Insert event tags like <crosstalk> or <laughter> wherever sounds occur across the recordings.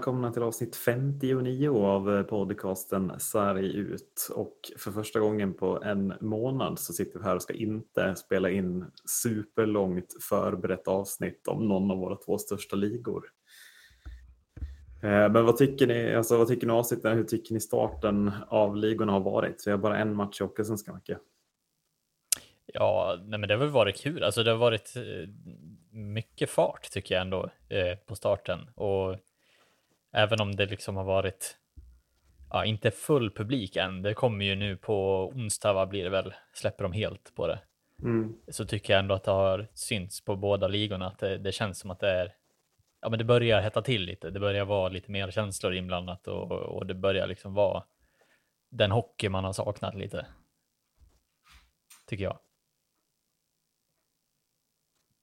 välkomna till avsnitt 59 av eh, podcasten Sarg ut och för första gången på en månad så sitter vi här och ska inte spela in superlångt förberett avsnitt om någon av våra två största ligor. Eh, men vad tycker ni, alltså vad tycker ni avsnitten, hur tycker ni starten av ligorna har varit? Vi har bara en match i Hockeyallsvenskan, Macke. Ja, nej men det har väl varit kul. Alltså det har varit eh, mycket fart tycker jag ändå eh, på starten och även om det liksom har varit ja, inte full publik än. Det kommer ju nu på onsdag, vad blir det väl? Släpper de helt på det. Mm. Så tycker jag ändå att det har synts på båda ligorna att det, det, känns som att det är. Ja, men det börjar hetta till lite. Det börjar vara lite mer känslor inblandat och, och det börjar liksom vara den hockey man har saknat lite. Tycker jag.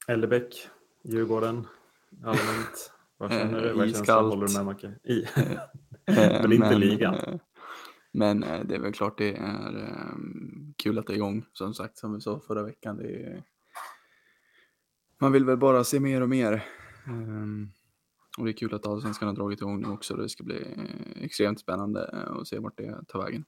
Ellebäck, Djurgården, allmänt. Vad känner du? Vad Iskallt. Håller du med Macke? I. <laughs> men inte men, ligan. Eh, men eh, det är väl klart det är um, kul att det är igång. Som sagt, som vi sa förra veckan. Det är, man vill väl bara se mer och mer. Um, och det är kul att Allsvenskan har dragit igång nu också. Det ska bli extremt spännande att se vart det tar vägen.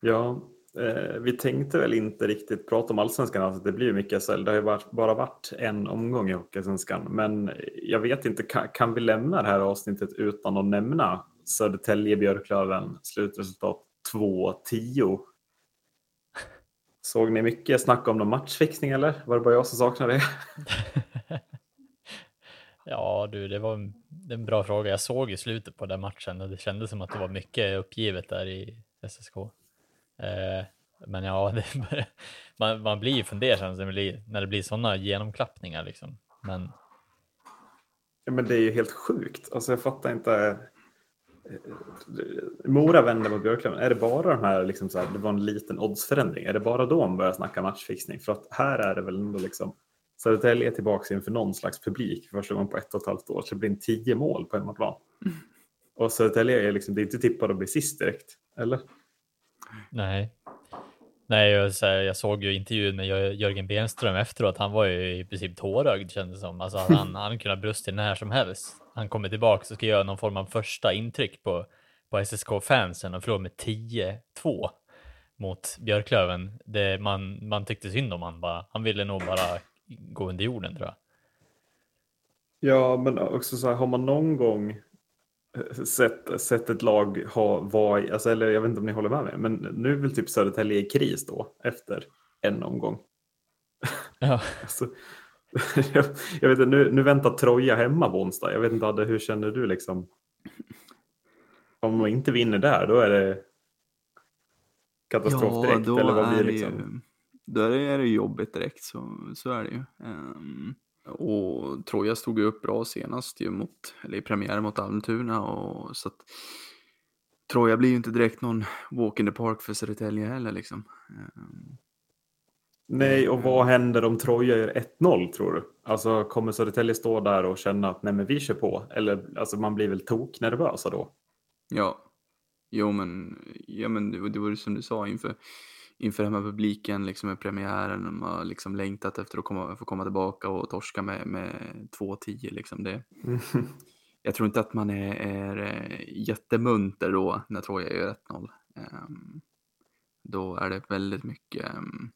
Ja, Eh, vi tänkte väl inte riktigt prata om allsvenskan, alltså det blir ju mycket SHL. Det har ju bara, bara varit en omgång i Hockeyallsvenskan. Men jag vet inte, kan, kan, vi lämna det här avsnittet utan att nämna Södertälje-Björklöven slutresultat 2-10? Såg ni mycket snack om någon matchfixning eller? Var det bara jag som saknade det? <laughs> ja du, det var en, en bra fråga. Jag såg i slutet på den matchen och det kändes som att det var mycket uppgivet där i SSK. Eh, men ja, <laughs> det, man, man blir ju fundersam när det blir, när det blir sådana genomklappningar liksom. Men... Ja, men det är ju helt sjukt. Alltså jag fattar inte. Eh, Mora vänder mot Björklöven. Är det bara de här, liksom så här, det var en liten oddsförändring. Är det bara då man börjar snacka matchfixning? För att här är det väl ändå liksom Södertälje är tillbaka inför någon slags publik för första gången på ett och ett halvt år. Så det blir en tio mål på hemmaplan. Mm. Och Södertälje är liksom, det är inte tippat att bli sist direkt. Eller? Nej. Nej, jag, jag såg ju intervjun med Jörgen Benström efteråt. Han var ju i princip tårögd kändes det som. Alltså, han, han kunde ha brustit när som helst. Han kommer tillbaka och ska göra någon form av första intryck på, på SSK-fansen och förlorar med 10-2 mot Björklöven. Det, man, man tyckte synd om han bara. Han ville nog bara gå under jorden tror jag. Ja, men också så här, har man någon gång sett, sett ett lag ha var, alltså, eller jag vet inte om ni håller med mig, men nu är väl typ Södertälje i kris då efter en omgång. Ja. <laughs> alltså, <laughs> jag, jag, vet inte, nu, nu väntar Troja hemma på onsdag. Jag vet inte, Adde, hur känner du liksom? Om man inte vinner där, då är det katastrof direkt. Ja, då, eller vad blir är liksom? ju, då är det jobbigt direkt, så, så är det ju. Um, och Troja stod ju upp bra senast ju mot, eller i premiären mot Almtuna och så att Troja blir ju inte direkt någon walk in the park för Södertälje heller liksom. Ehm. Nej, och vad händer om Troja gör 1-0 tror du? Alltså kommer Södertälje stå där och känna att nej men vi kör på? Eller alltså man blir väl toknervösa då? Ja, jo men, ja, men det, det var ju som du sa inför inför hemmapubliken liksom med premiären. De har liksom längtat efter att komma, få komma tillbaka och torska med, med 2-10 liksom. Det, mm. <laughs> Jag tror inte att man är, är eh, jättemunter då när Troja gör 1-0. Um, ehm, då är det väldigt mycket um,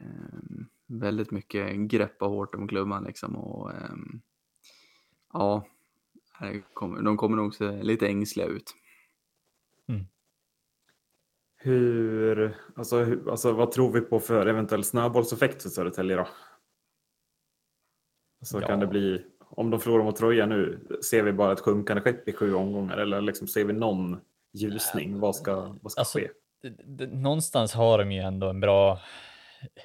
um, väldigt mycket greppa hårt om klubban liksom och ja, de kommer nog se lite ängsliga ut. Hur, alltså, hur, alltså, vad tror vi på för eventuell snöbollseffekt för Södertälje då? Alltså, ja. Kan det bli, om de förlorar mot Troja nu, ser vi bara ett sjunkande skepp i sju omgångar eller liksom ser vi någon ljusning? Vad ska, vad ska alltså, ske? Någonstans har de ju ändå en bra,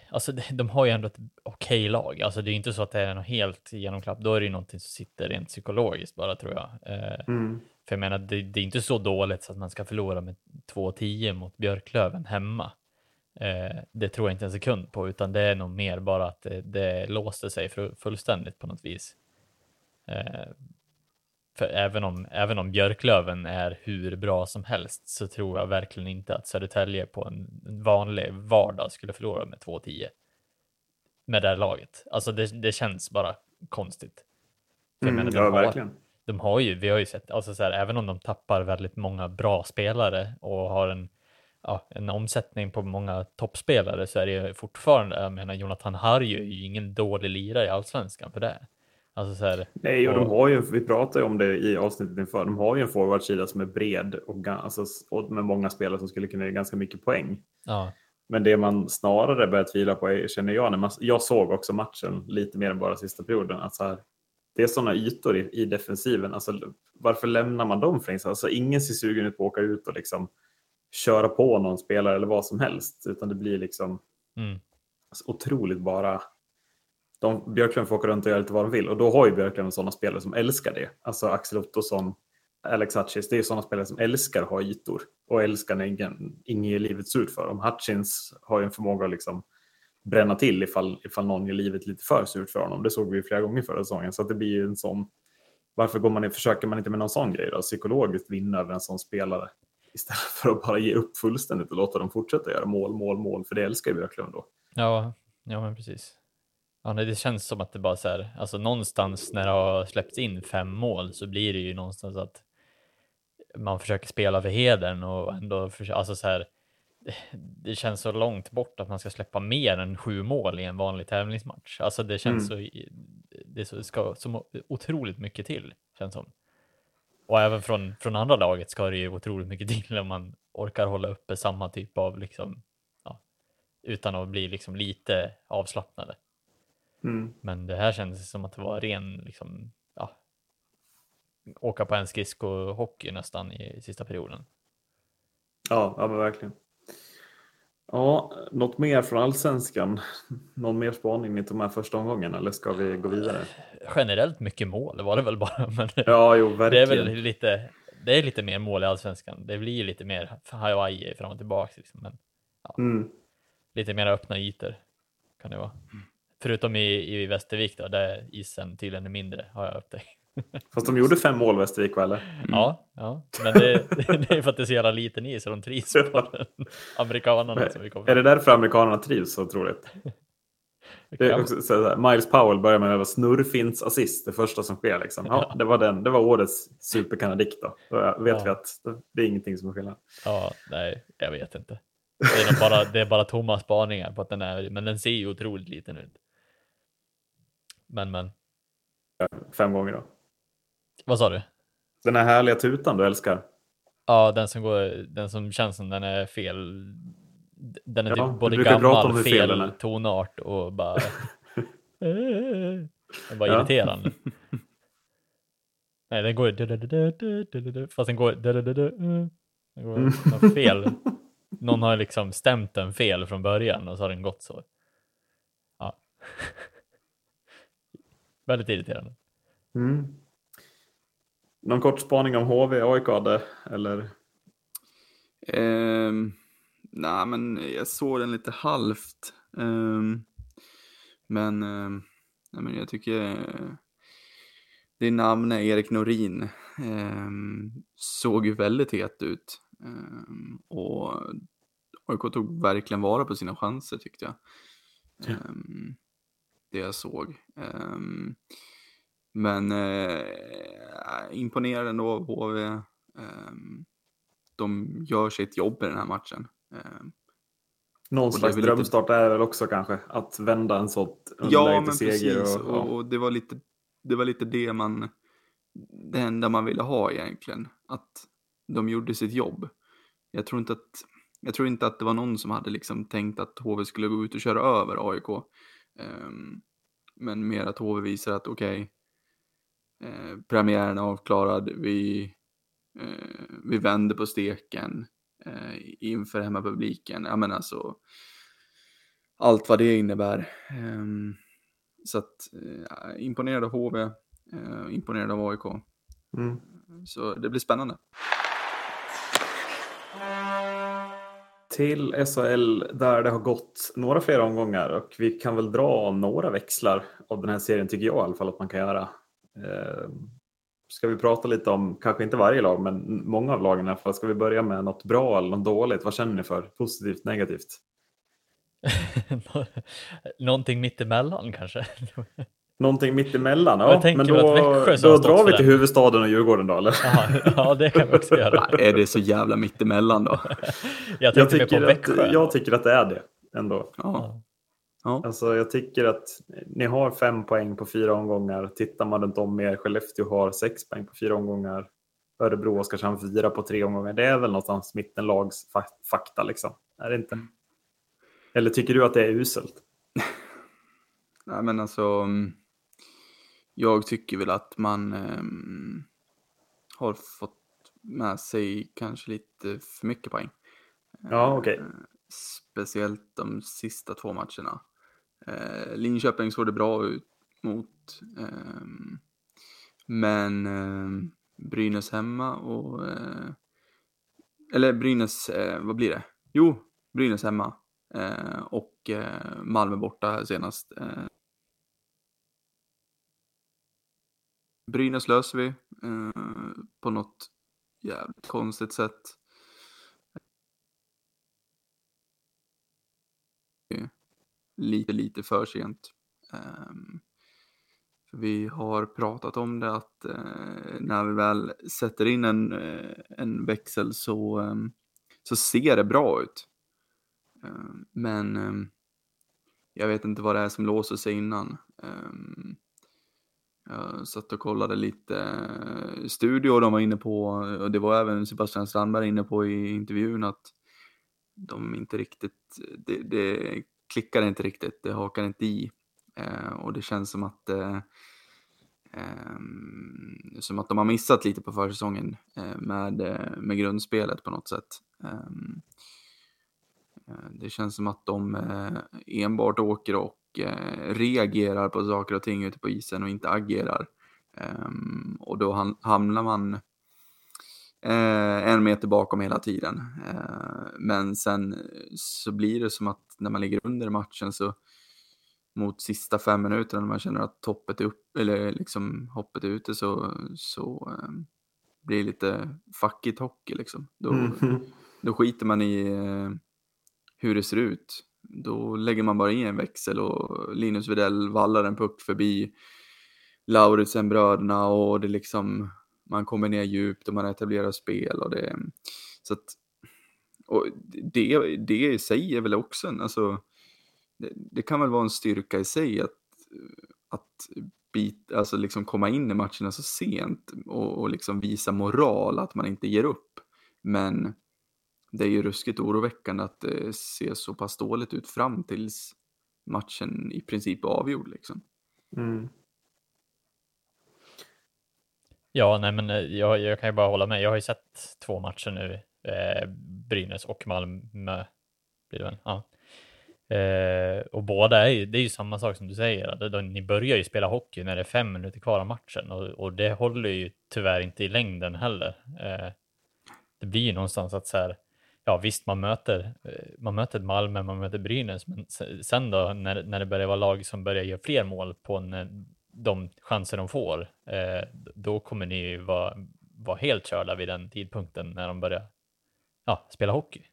alltså de har ju ändå ett okej okay lag. Alltså det är inte så att det är något helt genomklapp. Då är det ju någonting som sitter rent psykologiskt bara tror jag. Eh, mm. För jag menar, det, det, är inte så dåligt så att man ska förlora med 2-10 mot Björklöven hemma. Eh, det tror jag inte en sekund på, utan det är nog mer bara att det, det låste sig fullständigt på något vis. Eh, för även om, även om Björklöven är hur bra som helst så tror jag verkligen inte att Södertälje på en vanlig vardag skulle förlora med 2-10 med det här laget. Alltså det, det känns bara konstigt. Mm, menar, ja, har- verkligen. De har ju, vi har ju sett, alltså så här, även om de tappar väldigt många bra spelare och har en, ja, en omsättning på många toppspelare så är det ju fortfarande, jag menar Jonathan Harju är ju ingen dålig lirare i allsvenskan för det. Alltså så här, Nej, och de Och- har ju, vi pratade om det i avsnittet inför, de har ju en forwardsida som är bred och, alltså, och med många spelare som skulle kunna ge ganska mycket poäng. ja, Men det man snarare börjar tvivla på är, känner jag, när man, jag såg också matchen lite mer än bara sista perioden, att så här, det är sådana ytor i, i defensiven. Alltså, varför lämnar man dem för Alltså, ingen ser sugen ut på att åka ut och liksom köra på någon spelare eller vad som helst, utan det blir liksom mm, så otroligt bara... De, Björklund får åka runt och göra lite vad de vill och då har ju Björklund sådana spelare som älskar det. Alltså Axel Ottosson, Alex Hutchins, det är sådana spelare som älskar att ha ytor och älskar när ingen, ingen ger livet surt för dem. Hutchins har ju en förmåga att liksom bränna till ifall, ifall någon gör livet lite för surt för honom. Det såg vi ju flera gånger förra säsongen så att det blir ju en sån... Varför går man, in- försöker man inte med någon sån grej då? Psykologiskt vinna över en sån spelare istället för att bara ge upp fullständigt och låta dem fortsätta göra mål, mål, mål, för det älskar ju Björklund då. ja, ja men precis. Ja, nej, det känns som att det bara så här, alltså någonstans när det har släppts in fem mål så blir det ju någonstans att man försöker spela för hedern och ändå försöka, alltså så här, det, känns så långt bort att man ska släppa mer än sju mål i en vanlig tävlingsmatch. Alltså det känns så, det ska så otroligt mycket till, känns som. Och även från, från andra laget ska det ju otroligt mycket till om man orkar hålla uppe samma typ av liksom, ja, utan att bli liksom lite avslappnade. Mm. Men det här kändes som att det var ren, liksom, ja, åka på en skridsko-hockey nästan i sista perioden. Ja, ja men verkligen. Ja, något mer från allsvenskan? <laughs> Någon mer spaning ni tog med första omgången eller ska vi gå vidare? Generellt mycket mål var det väl bara, <laughs> men Ja, jo, det är verkligen. väl lite, det är lite mer mål i allsvenskan. Det blir ju lite mer Hawaii fram och tillbaka, liksom, men Mm. lite mer öppna ytor kan det vara. Förutom i, i Västervik då, där isen tydligen är mindre har jag upptäckt. Fast de gjorde fem mål Västervik, va, eller? Ja, ja, men det, <laughs> det är för att det är så jävla liten is och de trivs på den. Amerikanerna som vi kommer Är det därför amerikanerna trivs så otroligt? Det är också så här, Miles Powell börjar med en snurrfints assist, det första som sker. Liksom. Ja, det, var den, det var årets superkanadick då. Då vet Ja. vi att det, det är ingenting som är skillnad. Ja, nej, jag vet inte. Det är, bara, det är bara tomma spaningar på att den är, men den ser ju otroligt liten ut. Men, men, Fem gånger då. Vad sa du? Den här härliga tutan du älskar. Ja, den som går, den som känns som den är fel. Den är Ja, typ både gammal, fel den fel tonart och bara. <laughs> det är bara Ja. irriterande. Nej, den går ju fast den går den går fel. <laughs> Någon har liksom stämt den fel från början och så har den gått så. Ja. <laughs> Väldigt irriterande. Mm. Någon kort spaning om HV AIK hade, eller? Ehm, Nej, men jag såg den lite halvt. Ehm, men, ehm, nej, men jag tycker eh, din namn är Erik Norin. ehm, såg ju väldigt het ut. Ehm, och AIK tog verkligen vara på sina chanser tyckte jag. Ja. Ehm, det jag såg. Men eh, imponerad ändå av HV. Ehm, de gör sitt jobb i den här matchen. Ehm, Någon är slags lite- drömstart är väl också kanske att vända en sånt Ja, underläge men till seger. precis. Och, ja. och det, var lite, det var lite det man, det enda man ville ha egentligen. Att de gjorde sitt jobb. Jag tror inte att, jag tror inte att det var någon som hade liksom tänkt att HV skulle gå ut och köra över AIK. Ehm, men mer att HV visar att okej, eh, premiären är avklarad, vi, eh, vi vänder på steken eh, inför hemmapubliken. Jag menar så, allt vad det innebär. Ehm, så att eh, imponerad av HV, eh, imponerad av AIK. Mm. Så det blir spännande. Till SHL där det har gått några fler omgångar och vi kan väl dra några växlar av den här serien tycker jag i alla fall att man kan göra. Eh, ska vi prata lite om, kanske inte varje lag, men många av lagen i alla fall. Ska vi börja med något bra eller något dåligt? Vad känner ni för? Positivt, negativt? <laughs> Någonting mittemellan kanske. Någonting mittemellan? Ja, men då, då drar vi till huvudstaden och Djurgården då eller? Ja, ja det kan vi också göra. <laughs> är det så jävla mittemellan då? jag, jag, tycker att, jag tycker att det är det ändå. Ja. Ja. Alltså, jag tycker att ni har fem poäng på fyra omgångar. Tittar man runt om er, Skellefteå har sex poäng på fyra omgångar. Örebro och Oskarshamn fyra på tre omgångar. Det är väl någonstans mittenlags fakta liksom. Är det inte? Eller tycker du att det är uselt? <laughs> Nej men alltså. Mm, jag tycker väl att man eh, har fått med sig kanske lite för mycket poäng. Ja, okej. Okay. Eh, speciellt de sista två matcherna. Eh, Linköping såg det bra ut mot. Eh, men eh, Brynäs hemma och... Eh, eller Brynäs, eh, vad blir det? Jo, Brynäs hemma. Eh, och eh, Malmö borta senast. Eh. Brynäs löser vi eh, på något jävligt konstigt sätt. Lite, lite för sent. Um, för vi har pratat om det att uh, när vi väl sätter in en, uh, en växel så, um, så ser det bra ut. Ehm, men um, jag vet inte vad det är som låser sig innan. Jag satt och kollade lite eh, studior de var inne på och det var även Sebastian Strandberg inne på i intervjun att de inte riktigt, det, det klickar inte riktigt, det hakar inte i. Eh, och det känns som att eh, eh, som att de har missat lite på försäsongen eh, med, eh, med grundspelet på något sätt. Ehm, eh, det känns som att de eh, enbart åker och eh, reagerar på saker och ting ute på isen och inte agerar. Ehm, och då hamnar man eh, en meter bakom hela tiden. Eh, men sen så blir det som att när man ligger under matchen så mot sista fem minuterna när man känner att toppet är upp eller liksom hoppet är ute så, så eh, blir det lite fackigt hockey liksom. Då, mm. då skiter man i eh, hur det ser ut. Då lägger man bara i en växel och Linus Widell vallar en puck förbi Lauritsen-bröderna och det liksom man kommer ner djupt och man etablerar spel och det så att och det, det i sig är väl också en, alltså det, det, kan väl vara en styrka i sig att, att bit, alltså liksom komma in i matcherna så sent och, och liksom visa moral att man inte ger upp. Men det är ju ruskigt oroväckande att det ser så pass dåligt ut fram tills matchen i princip är avgjord liksom. Mm. Ja, nej, men eh, jag, jag kan ju bara hålla med. Jag har ju sett två matcher nu, eh, Brynäs och Malmö. Blir det väl? Ja. Eh, och båda är ju, det är ju samma sak som du säger. Ni börjar ju spela hockey när det är fem minuter kvar av matchen och, och det håller ju tyvärr inte i längden heller. Eh, det blir ju någonstans att så här, ja visst man möter, eh, man möter Malmö, man möter Brynäs, men sen då när, när det börjar vara lag som börjar göra fler mål på en de chanser de får, eh, då kommer ni ju vara, vara helt körda vid den tidpunkten när de börjar ja, spela hockey.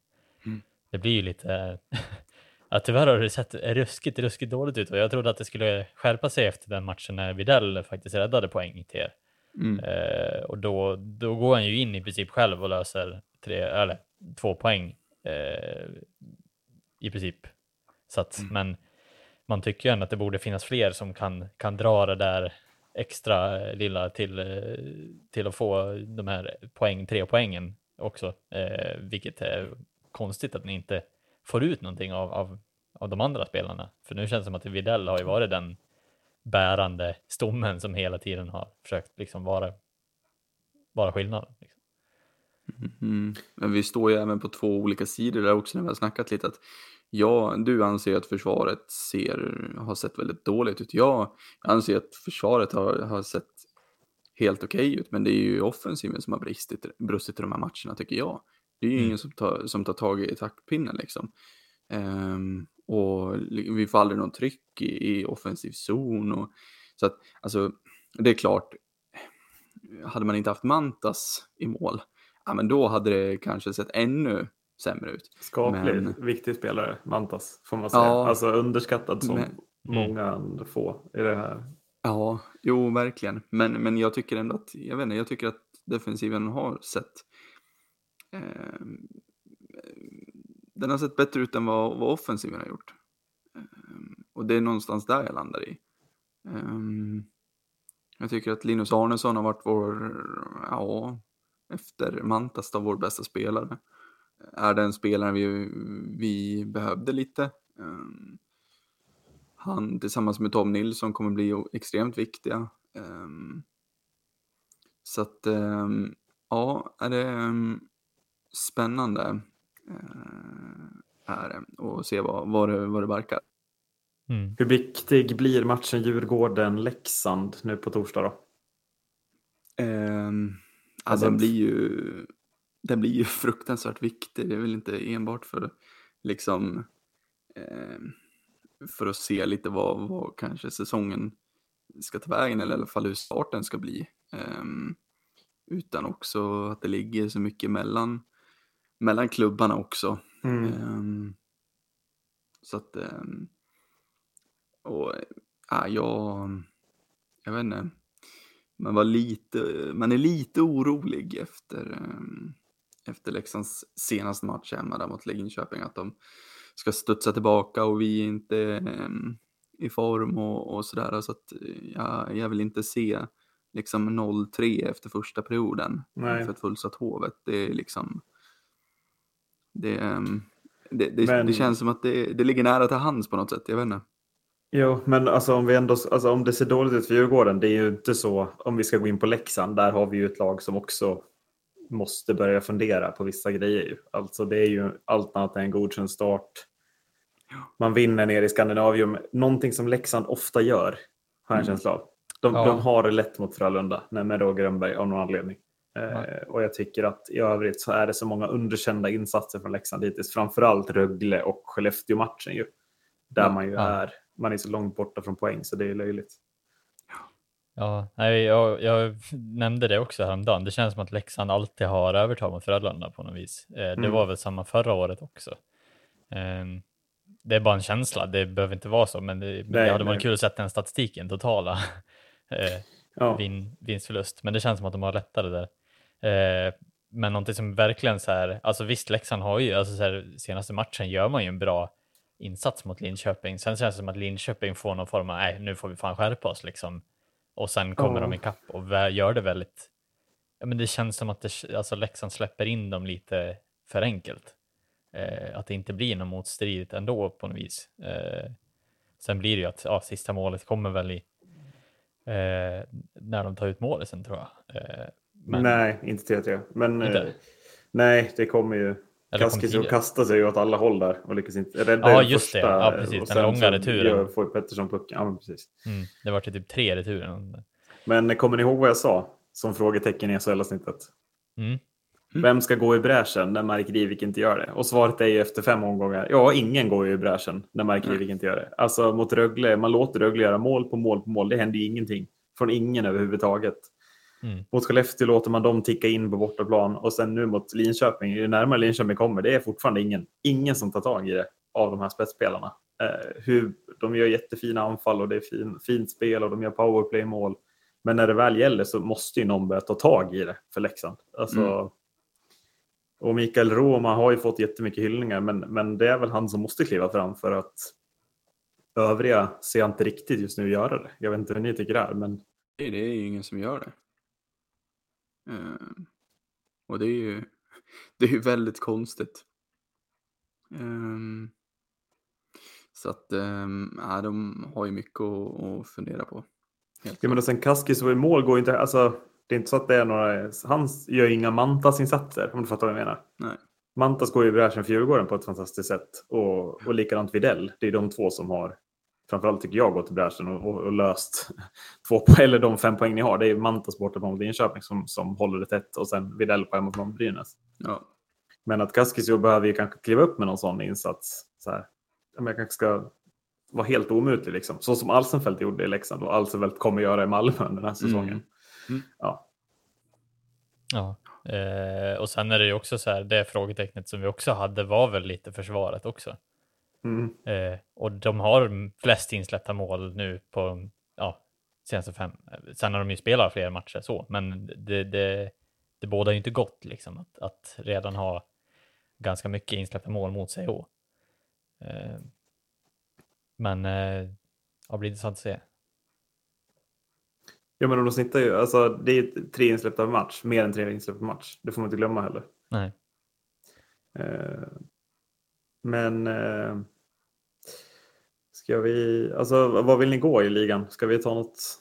Mm. Det blir ju lite, <laughs> ja, tyvärr har det sett ruskigt, ruskigt dåligt ut och jag trodde att det skulle skärpa sig efter den matchen när Videll faktiskt räddade poäng till er. Mm. Eh, och då, då går han ju in i princip själv och löser tre, eller två poäng eh, i princip. Så att, mm. men man tycker ju ändå att det borde finnas fler som kan, kan dra det där extra eh, lilla till, eh, till att få de här poäng, tre poängen också, eh, vilket är konstigt att ni inte får ut någonting av, av, av de andra spelarna. För nu känns det som att Videll har ju varit den bärande stommen som hela tiden har försökt liksom vara, vara skillnaden. Liksom. Mm. Men vi står ju även på två olika sidor där också när vi har snackat lite att Ja, du anser att försvaret ser, har sett väldigt dåligt ut. Jag anser att försvaret har, har sett helt okej okay ut, men det är ju offensiven som har bristit, brustit i de här matcherna tycker jag. Det är ju mm. ingen som tar, som tar tag i taktpinnen liksom. Um, och vi får aldrig någon tryck i, i offensiv zon. Och, så att, alltså, det är klart, hade man inte haft Mantas i mål, ja men då hade det kanske sett ännu sämre ut. Skaplig, men... viktig spelare, Mantas, får man säga. Ja, alltså underskattad som men... många få i det här Ja, jo, verkligen. Men, men jag tycker ändå att, jag vet inte, jag tycker att defensiven har sett eh, den har sett bättre ut än vad, vad offensiven har gjort. Um, och det är någonstans där jag landar i. Um, jag tycker att Linus Arnesson har varit vår, ja, efter Mantasta vår bästa spelare. Är den spelaren vi, vi behövde lite. Um, han tillsammans med Tom Nilsson kommer bli extremt viktiga. så att, ja, är det spännande eh, är det och se vad, vad, det, vad det verkar. Mm. Hur viktig blir matchen Djurgården-Leksand nu på torsdag då? Eh, alltså, den, blir ju, den blir ju <laughs> fruktansvärt viktig. Det är väl inte enbart för liksom eh, för att se lite vad, vad kanske säsongen ska ta vägen eller i alla fall hur starten ska bli. Eh, utan också att det ligger så mycket mellan mellan klubbarna också. Mm. Um, så att, um, och ja, jag, jag vet inte, man var lite, man är lite orolig efter, um, efter Leksands senaste match hemma där mot Linköping, att de ska studsa tillbaka och vi är inte um, i form och, och sådär. Så att ja, jag vill inte se liksom 0-3 efter första perioden Nej. för ett fullsatt Hovet. Det är liksom, det, ehm, det, det, men... det känns som att det, det ligger nära till hands på något sätt. Jag vet inte. Jo, men alltså om, vi ändå, alltså om det ser dåligt ut för Djurgården, det är ju inte så, om vi ska gå in på Leksand, där har vi ju ett lag som också måste börja fundera på vissa grejer. Alltså det är ju allt annat än en godkänd start. Man vinner ner i Skandinavium, någonting som Leksand ofta gör, har jag en mm. känsla av. De, ja. de har det lätt mot Frölunda med Roger Rönnberg av någon anledning. Eh, och jag tycker att i övrigt så är det så många underkända insatser från Leksand hittills. Framförallt Rögle och Skellefteå-matchen ju. Där ja, man ju ja. är, man är så långt borta från poäng så det är löjligt. Ja, nej, jag, jag nämnde det också häromdagen. Det känns som att Leksand alltid har övertag mot Frölunda på något vis. Eh, det mm. var väl samma förra året också. Eh, det är bara en känsla, det behöver inte vara så, men det, nej, det hade varit kul att se den statistiken, totala <laughs> eh, ja. vin, vinstförlust. Men det känns som att de har lättare där. Eh, men någonting som verkligen så här, alltså visst Leksand har ju, alltså så här, senaste matchen gör man ju en bra insats mot Linköping. Sen känns det som att Linköping får någon form av, nej nu får vi fan skärpa oss liksom. Och sen kommer oh. de ikapp och gör det väldigt, ja men det känns som att det, alltså Leksand släpper in dem lite för enkelt. Eh, att det inte blir något motstridigt ändå på något vis. Eh, sen blir det ju att ja, sista målet kommer väl i eh, när de tar ut målet sen tror jag. Eh, men... Nej, inte 3-3. Men inte? Eh, nej, det kommer ju. Kaskis och kastar sig åt alla håll där och lyckas inte rädda Ja, just första, det. Ja, precis. Den långa returen. får Pettersson pucken. Ja, men precis. Mm, det var typ tre returer. Men kommer ni ihåg vad jag sa som frågetecken i SHL-avsnittet? Mm. Mm. Vem ska gå i bräschen när Mark Rivik inte gör det? Och svaret är ju efter fem omgångar, ja, ingen går ju i bräschen när Mark Rivik inte gör det. Alltså mot Rögle, man låter Rögle göra mål på mål på mål, det händer ju ingenting. Från ingen överhuvudtaget. Mm. Mot Skellefteå låter man dem ticka in på bortaplan och sen nu mot Linköping, ju närmare Linköping kommer, det är fortfarande ingen, ingen som tar tag i det av de här spetsspelarna. Eh, hur, de gör jättefina anfall och det är fin, fint spel och de gör powerplay-mål. Men när det väl gäller så måste ju någon börja ta tag i det för Leksand. Alltså, mm. Och Mikael Roma har ju fått jättemycket hyllningar, men, men det är väl han som måste kliva fram för att övriga ser inte riktigt just nu göra det. Jag vet inte hur ni tycker det är, men... Det är ju ingen som gör det. Uh, och det är ju <laughs> det är ju väldigt konstigt. Um, så att ja, de har ju mycket att, att fundera på. Ja, men och sen Kaskis och mål går inte, alltså det är inte så att det är några, han gör inga Mantas-insatser om du fattar vad jag menar. Nej. Mantas går ju i bräschen för Djurgården på ett fantastiskt sätt och, och likadant Videll. Det är de två som har framförallt tycker jag gått i bräschen och, och, och, löst <laughs> två poäng, eller de fem poäng ni har. Det är Mantas borta mot Linköping som, som håller det tätt och sen Widell på hemma mot Brynäs. Ja. Men att Kaskisio behöver ju kanske kliva upp med någon sån insats. Så här. Jag kanske ska vara helt omutlig liksom. Så som Alsenfelt gjorde i Leksand och Alsenfelt kommer göra i Malmö den här säsongen. Mm. Mm. Ja. Ja, eh, och sen är det ju också så här, det frågetecknet som vi också hade var väl lite försvaret också. Mm. Eh, och de har flest insläppta mål nu på ja, senaste fem. Sen har de ju spelat fler matcher så, men det, det, det bådar ju inte gott liksom att, att redan ha ganska mycket insläppta mål mot sig. Då. Eh, men eh, det blir intressant att se. Ja, men de snittar ju, alltså det är tre insläppta per match, mer än tre insläppta per match. Det får man inte glömma heller. Nej. Eh, men eh, ska vi, alltså vad vill ni gå i ligan? Ska vi ta något,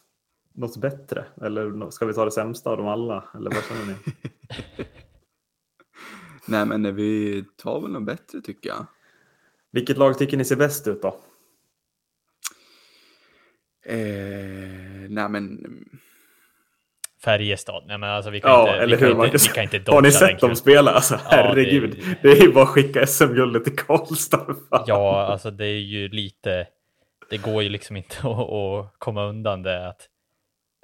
något bättre? Eller ska vi ta det sämsta av dem alla? Eller vad känner ni? <laughs> Nej, men vi tar väl något bättre tycker jag. Vilket lag tycker ni ser bäst ut då? Eh, nej men... Färjestad. Nej, men alltså, vi kan Ja, inte, eller vi kan hur? Inte, vi kan inte Har ni sett dem spela? Alltså, Ja, det är- herregud. det, är ju bara att skicka SM-guldet till Karlstad. Fan. Ja, alltså det är ju lite, det går ju liksom inte <laughs> att, att komma undan det att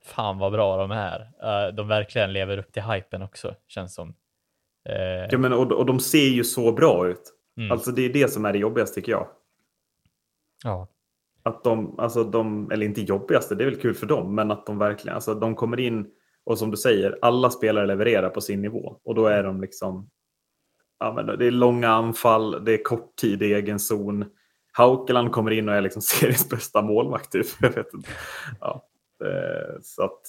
fan vad bra de är. Eh, De verkligen lever upp till hypen också, känns som. Eh, Ja, men, och, och de ser ju så bra ut. mm, Alltså det är det som är det jobbigaste tycker jag. ja, Att de, alltså de, eller inte jobbigaste, det är väl kul för dem, men att de verkligen, alltså de kommer in och som du säger, alla spelare levererar på sin nivå och då är de liksom, ja men det är långa anfall, det är kort tid i egen zon. Haukeland kommer in och är liksom <laughs> seriens bästa målvakt typ. Jag vet inte. Ja, eh, så att,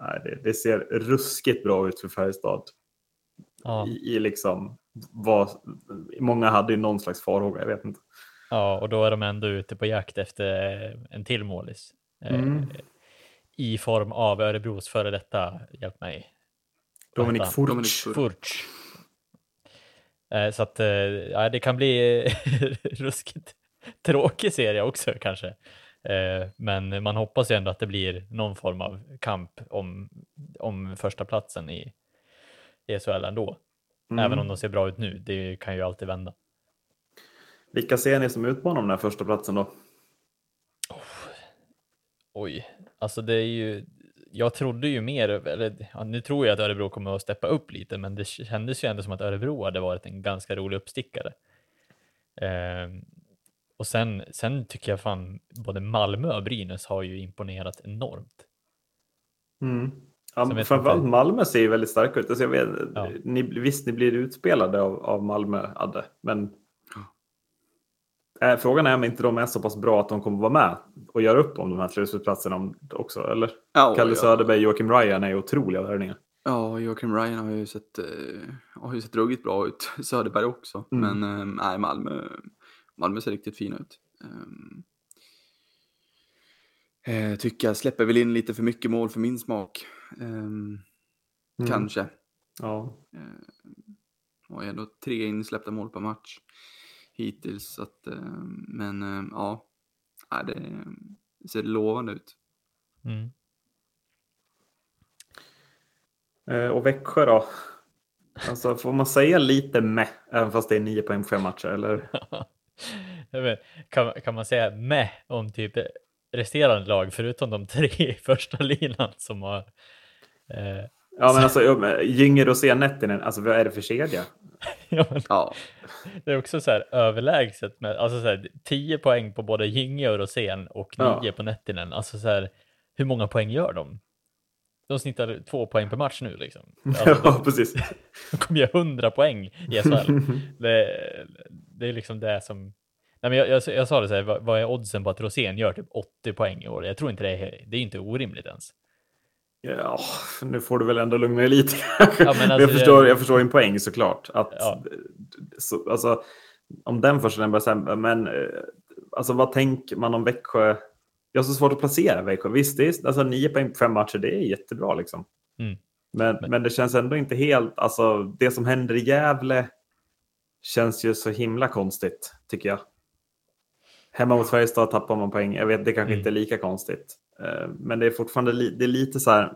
nej, det, det ser ruskigt bra ut för Färjestad. ja, I, i liksom vad, många hade ju någon slags farhåga, jag vet inte. ja, och då är de ändå ute på jakt efter en till målis. Eh, Mm. I form av Örebros före detta, hjälp mig, Dominik Furch. Eh, Så att eh, ja, det kan bli <laughs> ruskigt tråkig serie också kanske. Eh, Men man hoppas ju ändå att det blir någon form av kamp om, om första platsen i i SHL ändå. Mm. Även om de ser bra ut nu. Det kan ju alltid vända. Vilka ser ni som utmanar om den här första platsen då? Oj, alltså det är ju. Jag trodde ju mer, eller ja, nu tror jag att Örebro kommer att steppa upp lite, men det kändes ju ändå som att Örebro hade varit en ganska rolig uppstickare. Ehm, och sen, sen tycker jag fan både Malmö och Brynäs har ju imponerat enormt. Mm. Ja, framförallt Malmö ser ju väldigt starka ut. Alltså jag vet, Ja. ni, visst, ni blir utspelade av, av Malmö, Adde, men frågan är om inte de är så pass bra att de kommer vara med och göra upp om de här slutspelsplatserna om- också, eller? Ja, Kalle ja. Söderberg och Joakim Ryan är ju otroliga värvningar. Ja, Joakim Ryan har ju sett, eh, har ju sett ruggigt bra ut. <laughs> Söderberg också. Mm. Men eh, nej, Malmö, Malmö ser riktigt fina ut. Um, eh, tycker jag släpper väl in lite för mycket mål för min smak. Ehm, Mm. Kanske. Ja. Eh, har ändå tre insläppta mål per match hittills. Så att, eh, men eh, ja, nej, det, ser lovande ut. Mm. Eh, och Växjö då? Alltså, får man säga lite med, även fast det är nio poäng på fem matcher? Eller? <laughs> Kan, kan man säga med om typ resterande lag förutom de tre i första linan som har eh, Ja, men alltså, ja, men Gynge Rosén Nettinen, alltså vad är det för kedja? <laughs> ja, men Ja, Det är också så här överlägset med alltså så här, 10 poäng på både Gynge och Rosén och 9 Ja. på Nettinen. Alltså så här, hur många poäng gör de? De snittar två poäng per match nu liksom. <laughs> Alltså, ja, de, precis. <laughs> de kommer göra 100 poäng i SHL. Det, det är liksom det som... Nej, men jag, jag, jag sa det så här, vad, vad är oddsen på att Rosén gör typ 80 poäng i år? Jag tror inte det är, det är inte orimligt ens. Ja, nu får du väl ändå lugna dig lite. <laughs> men alltså jag, förstår, jag förstår din poäng såklart. Att, Ja. så, alltså, om den första bara sämre, men eh, alltså, vad tänker man om Växjö? Jag har så svårt att placera Växjö. Visst, det är, alltså, nio poäng på fem matcher, det är jättebra liksom. Mm. Men, Men- men... det känns ändå inte helt, alltså det som händer i Gävle känns ju så himla konstigt, tycker jag. Hemma mot Färjestad tappar man poäng. Jag vet, det kanske Mm. inte är lika konstigt. Eh, Men det är fortfarande li, det är lite så här.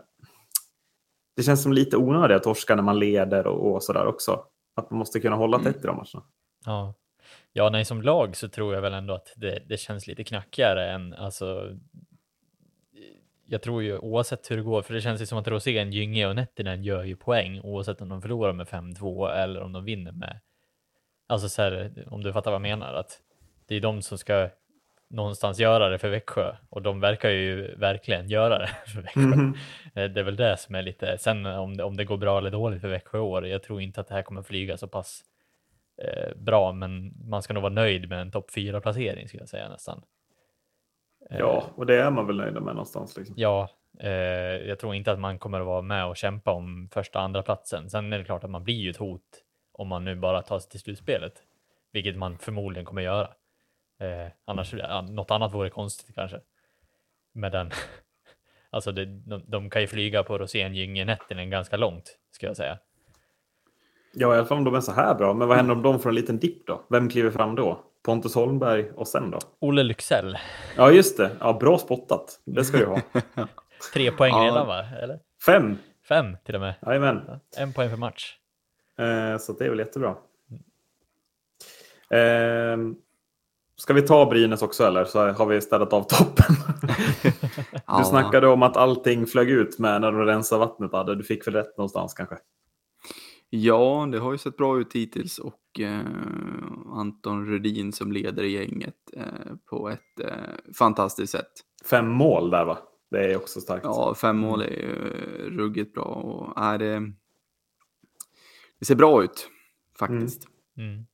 Det känns som lite onödigt att torska när man leder och, och så där också. Att man måste kunna hålla Mm. tätt i de matcherna. Ja. Ja, nej, som lag så tror jag väl ändå att det, det känns lite knackigare än alltså. Jag tror ju oavsett hur det går, för det känns ju som att Rosén, Gynge och Nettinen gör ju poäng oavsett om de förlorar med 5-2 eller om de vinner med. Alltså så här, om du fattar vad jag menar, att det är de som ska någonstans göra det för Växjö och de verkar ju verkligen göra det <laughs> för Växjö. Mm. Det är väl det som är lite, sen om det, om det går bra eller dåligt för Växjö år, jag tror inte att det här kommer flyga så pass eh, bra, men man ska nog vara nöjd med en topp fyra placering skulle jag säga nästan. Ja, och det är man väl nöjd med någonstans. Liksom. Ja, eh, jag tror inte att man kommer att vara med och kämpa om första andra platsen. Sen är det klart att man blir ju ett hot om man nu bara tar sig till slutspelet, vilket man förmodligen kommer göra. Eh, annars, ja, något annat vore konstigt kanske. Med den. <laughs> alltså det, de, de, kan ju flyga på Rosengyngenätten ganska långt, ska jag säga. Ja, i alla fall om de är så här bra. Men vad händer om de får en liten dipp då? Vem kliver fram då? Pontus Holmberg och sen då? Olle Lycksell. Ja, just det. Ja, bra spottat. Det ska du ha. <laughs> Tre poäng ja. redan, va? Eller? Fem. Fem till och med. Jajamän. En poäng per match. Eh, så det är väl jättebra. Eh, Ska vi ta Brynäs också eller så har vi städat av toppen? <laughs> du snackade om att allting flög ut med när de rensade vattnet. Adde. Du fick väl rätt någonstans kanske? Ja, det har ju sett bra ut hittills och eh, Anton Rudin som leder gänget eh, på ett eh, fantastiskt sätt. Fem mål där va? Det är också starkt. Ja, fem mål är ju ruggigt bra och är det, det ser bra ut faktiskt. Mm. Mm.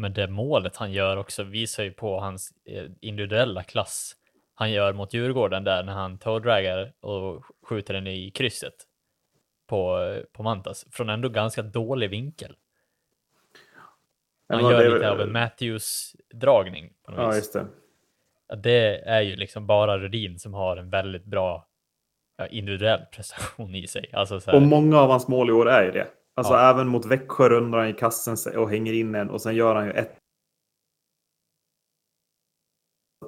Men det målet han gör också visar ju på hans eh, individuella klass. Han gör mot Djurgården där när han toe och skjuter den i krysset på, på Mantas från ändå ganska dålig vinkel. Han gör lite av en Matthews-dragning. Ja, just det. Det är ju liksom bara Rudin som har en väldigt bra individuell prestation i sig. Alltså och många av hans mål i år är ju det. Alltså ja. även mot Växjö rundar han i kassen och hänger in en och sen gör han ju ett.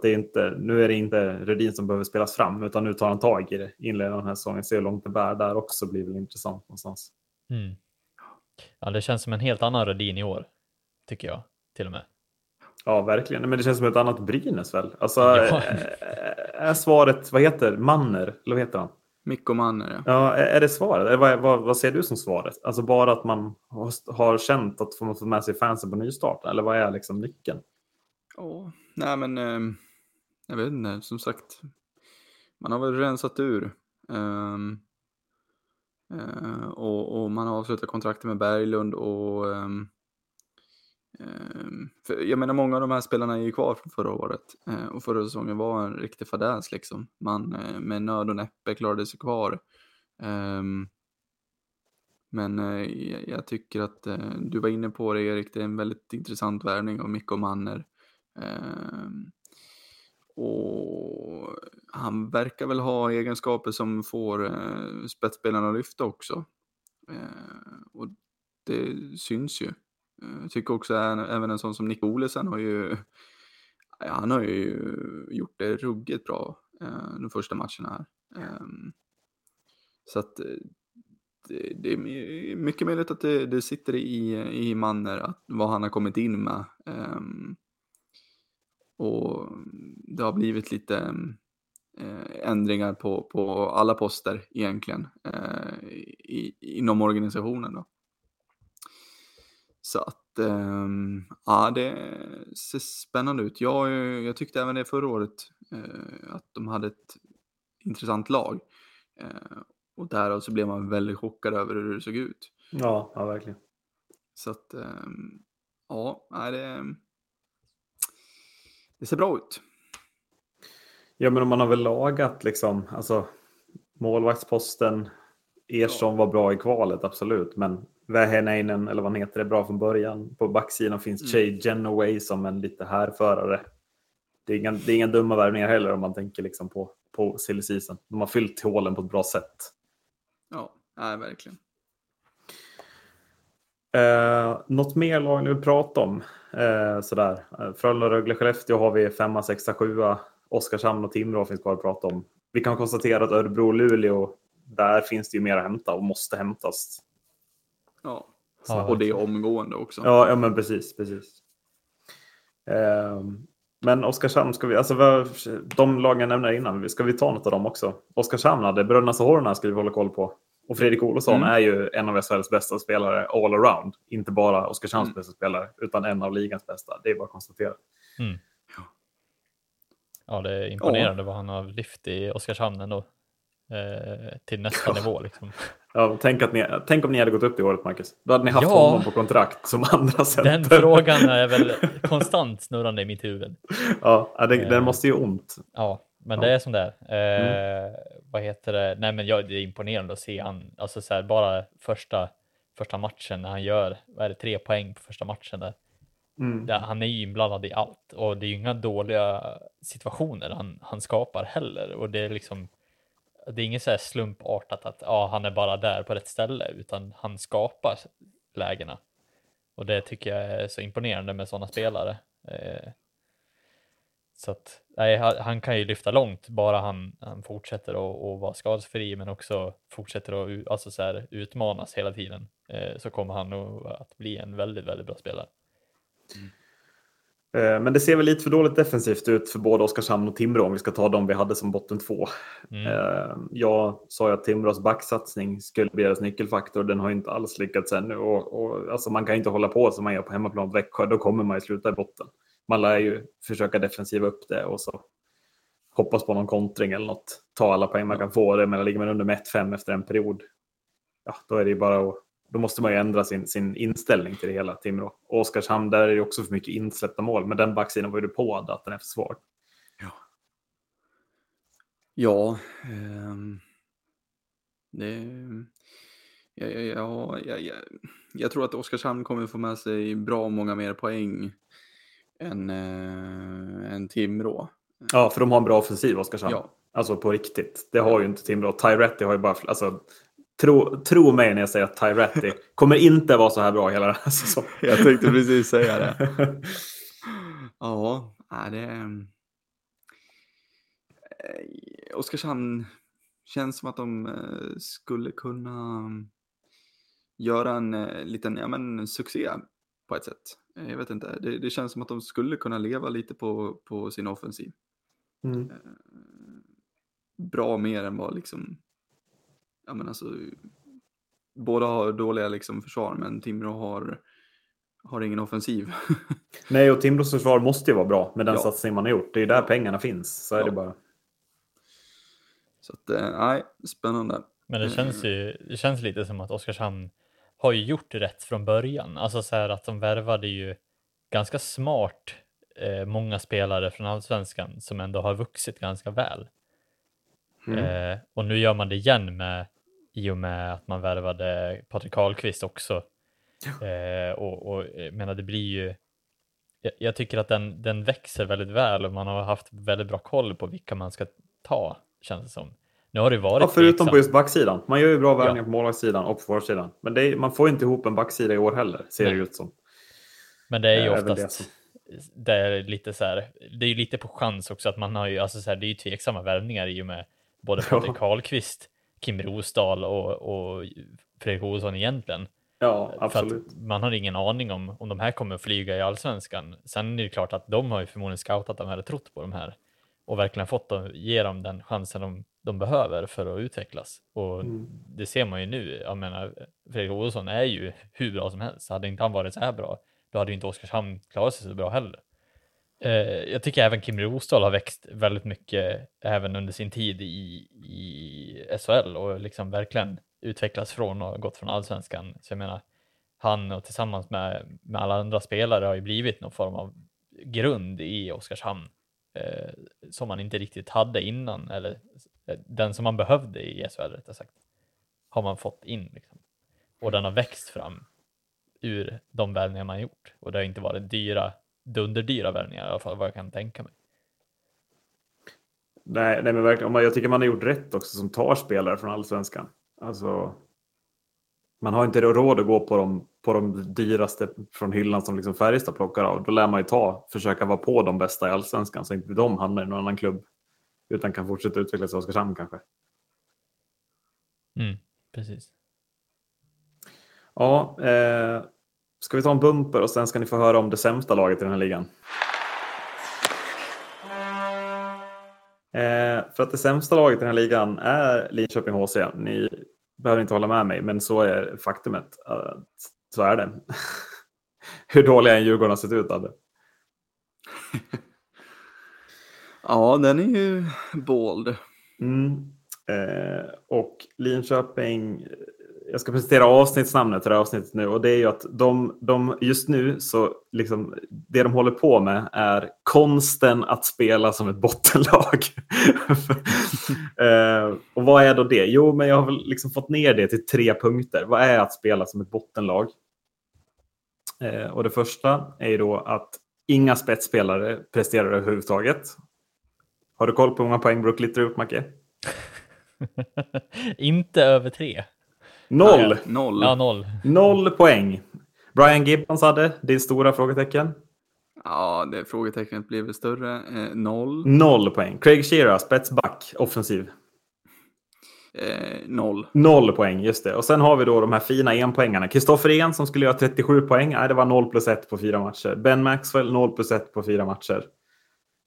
Det är inte, nu är det inte Rudin som behöver spelas fram utan nu tar han tag i det. Inleder den här säsongen, ser hur långt det bär där också blir väl intressant någonstans. Mm. Ja, det känns som en helt annan Rudin i år, tycker jag till och med. Ja, verkligen. Men det känns som ett annat Brynäs väl? Alltså, ja. är svaret, vad heter Manner? Eller vad heter han? Mikko Manner, ja. Är det svaret? Vad, vad, vad ser du som svaret? Alltså bara att man har känt att man får med sig fansen på nystart? Eller vad är liksom nyckeln? Ja, nej men eh, jag vet inte, som sagt. Man har väl rensat ur. Um, uh, och, och, man har avslutat kontraktet med Berglund och um, Ehm, jag menar många av de här spelarna är ju kvar från förra året ehm, och förra säsongen var en riktig fadäs liksom. Man eh, med nöd och näppe klarade sig kvar. Ehm, men eh, jag, tycker att eh, du var inne på det Erik, det är en väldigt intressant värvning av Mikko Manner. Och han verkar väl ha egenskaper som får spetsspelarna att lyfta också. Och det syns ju. Eh, jag tycker också även en sån som Nick Olesen har ju, ja, han har ju gjort det ruggigt bra eh, de första matcherna här. Eh, så att eh, det, det, är mycket möjligt att det, det sitter i, i Manner att, vad han har kommit in med. Um, och det har blivit lite eh, ändringar på, på alla poster egentligen eh, i, inom organisationen. Då. Så att eh, ja, det ser spännande ut. Jag, jag tyckte även det förra året eh, att de hade ett intressant lag. Eh, och därav så blev man väldigt chockad över hur det såg ut. Ja, ja verkligen. Så att ehm, ja, det det ser bra ut. Ja, men om man har väl lagat liksom, alltså målvaktsposten. Ersson ja. var bra i kvalet, absolut. Men Vähäneinen, eller vad han heter, är bra från början. På backsidan finns mm. Jay Genoway som en lite härförare. Det är inga, det är inga dumma värvningar heller om man tänker liksom på, på silly season. De har fyllt hålen på ett bra sätt. Ja, nej, verkligen. Eh, något mer lag ni vill prata om? Eh, sådär. Eh, Frölunda, Rögle, Skellefteå har vi femma, sexa, sjua. Oskarshamn och Timrå finns kvar att prata om. Vi kan konstatera att Örebro och Luleå, där finns det ju mer att hämta och måste hämtas. Ja, Så, och det är omgående också. Ja, ja men precis. precis. Eh, men Oskarshamn, ska vi, alltså, de lagen jag nämnde innan, ska vi ta något av dem också? Oskarshamn hade Bröderna Sohorna ska vi hålla koll på. Och Fredrik Olofsson mm. är ju en av SHLs bästa spelare all around. Inte bara Oskarshamns mm. bästa spelare, utan en av ligans bästa. Det är bara att konstatera. Mm. ja, det är imponerande ja. vad han har lyft i Oskarshamn ändå. Eh, till nästa ja. nivå liksom. <laughs> Ja, tänk, att ni, tänk om ni hade gått upp i året, Marcus. Då hade ni haft ja, honom på kontrakt som andra center. Den frågan är väl konstant snurrande i mitt huvud. Ja, den, den måste ju ont. Ja, men det är som det är. Eh, mm. Vad heter det? Nej, men ja, det är imponerande att se han, alltså så här, bara första, första matchen när han gör, vad är det, tre poäng på första matchen där. Mm. där han är ju inblandad i allt och det är ju inga dåliga situationer han, han skapar heller och det är liksom det är inget så här slumpartat att ja, han är bara där på rätt ställe utan han skapar lägena och det tycker jag är så imponerande med sådana spelare. Eh, så att nej, han kan ju lyfta långt bara han, han fortsätter att vara skadesfri men också fortsätter att alltså så här, utmanas hela tiden eh, så kommer han nog att bli en väldigt, väldigt bra spelare. Mm. Eh, men det ser väl lite för dåligt defensivt ut för både Oskarshamn och Timrå om vi ska ta dem vi hade som botten två. Mm. Eh, jag sa ju att Timrås backsatsning skulle bli deras nyckelfaktor. Den har inte alls lyckats ännu. Och, och, alltså man kan inte hålla på som man gör på hemmaplan Växjö. Då kommer man ju sluta i botten. Man lär ju försöka defensiva upp det och så hoppas på någon kontring eller något. Ta alla poäng man kan få. Det, men ligger man under med 1-5 efter en period, ja, då är det ju bara att då måste man ju ändra sin, sin inställning till det hela, Timrå. Oskarshamn, där är det också för mycket insläppta mål, men den backsidan var ju du på att den är för svag. Ja. Ja. Eh, det... Ja, ja, ja, ja, jag tror att Oskarshamn kommer få med sig bra många mer poäng än, äh, än Timrå. Ja, för de har en bra offensiv, Oskarshamn. Ja. Alltså på riktigt. Det har ju inte Timrå. Tyretti har ju bara... Alltså, Tro, tro mig när jag säger att Tyretti kommer inte vara så här bra hela den här säsongen. <laughs> Jag tänkte precis säga det. <laughs> ja, det är... Eh, Oskarshamn känns som att de eh, skulle kunna göra en eh, liten ja, men, succé på ett sätt. Jag vet inte, det, det känns som att de skulle kunna leva lite på, på sin offensiv. Mm. Bra mer än vad liksom ja men alltså, båda har dåliga liksom försvar men Timrå har, har ingen offensiv. <laughs> Nej, och Timrås försvar måste ju vara bra med den ja. satsning man har gjort. Det är ju där ja. pengarna finns, så är det bara. Så att, eh, nej, spännande. Men det känns ju det känns lite som att Oskarshamn har ju gjort rätt från början. Alltså så här att de värvade ju ganska smart eh, många spelare från allsvenskan som ändå har vuxit ganska väl. Mm. Eh, och nu gör man det igen med i och med att man värvade Patrik Karlqvist också. Eh, och, och menar, det blir ju, jag, jag, tycker att den, den växer väldigt väl och man har haft väldigt bra koll på vilka man ska ta, känns det som. Nu har det varit ja, förutom tveksam. på just backsidan. Man gör ju bra värvningar ja. på målvaktssidan och på forwardsidan. Men är, man får inte ihop en backsida i år heller, ser Nej. det ut som. Men det är ju äh, oftast, det, det, är lite så här, det är ju lite på chans också att man har ju, alltså så här, det är ju tveksamma värvningar i och med både <laughs> Patrik Karlqvist Kim Rosdahl och, och Fredrik Olsson egentligen. Ja, absolut. man har ingen aning om om de här kommer att flyga i allsvenskan. Sen är det klart att de har ju förmodligen scoutat de här och trott på de här och verkligen fått dem, ge dem den chansen de, de behöver för att utvecklas. Och mm. det ser man ju nu. Jag menar, Fredrik Olsson är ju hur bra som helst. Hade inte han varit så här bra, då hade inte Oskarshamn klarat sig så bra heller. Eh, jag tycker även Kim Rosdahl har växt väldigt mycket även under sin tid i, i SHL och liksom verkligen utvecklats från och gått från allsvenskan. Så jag menar, han och tillsammans med, med alla andra spelare har ju blivit någon form av grund i Oskarshamn eh, som man inte riktigt hade innan, eller eh, den som man behövde i SHL rättare sagt, har man fått in. Liksom. Och den har växt fram ur de värvningar man gjort och det har inte varit dyra dunderdyra värvningar i alla fall vad jag kan tänka mig. Nej, nej men verkligen. Jag tycker man har gjort rätt också som tar spelare från allsvenskan. Alltså, man har inte råd att gå på de, på de dyraste från hyllan som liksom Färjestad plockar av. Då lär man ju ta, försöka vara på de bästa i allsvenskan så inte de hamnar i någon annan klubb. Utan kan fortsätta utvecklas i Oskarshamn kanske. Mm, precis. Ja, eh, Ska vi ta en bumper och sen ska ni få höra om det sämsta laget i den här ligan. Eh, för att det sämsta laget i den här ligan är Linköping HC. Ni behöver inte hålla med mig, men så är faktumet. Så är det. <laughs> Hur dåliga en Djurgården har sett ut, Adde. <laughs> Ja, den är ju bold. Mm. Eh, och Linköping, jag ska presentera avsnittsnamnet till det här avsnittet nu och det är ju att de, de just nu så liksom det de håller på med är konsten att spela som ett bottenlag. <laughs> eh, och vad är då det? Jo, men jag har väl liksom fått ner det till tre punkter. Vad är att spela som ett bottenlag? Eh, och det första är ju då att inga spetsspelare presterar överhuvudtaget. Har du koll på hur många poäng Brook Litter upp, Macke? <laughs> Inte över tre. Noll! Noll. Ja, noll. Noll poäng. Brian Gibbons hade det stora frågetecken. Ja, det frågetecknet blev väl större. Eh, noll. Noll poäng. Craig Shearer, spetsback, offensiv. Eh, noll. Noll poäng, just det. Och sen har vi då de här fina enpoängarna. Kristoffer En som skulle göra 37 poäng. Nej, det var 0 plus 1 på fyra matcher. Ben Maxwell 0 plus 1 på fyra matcher.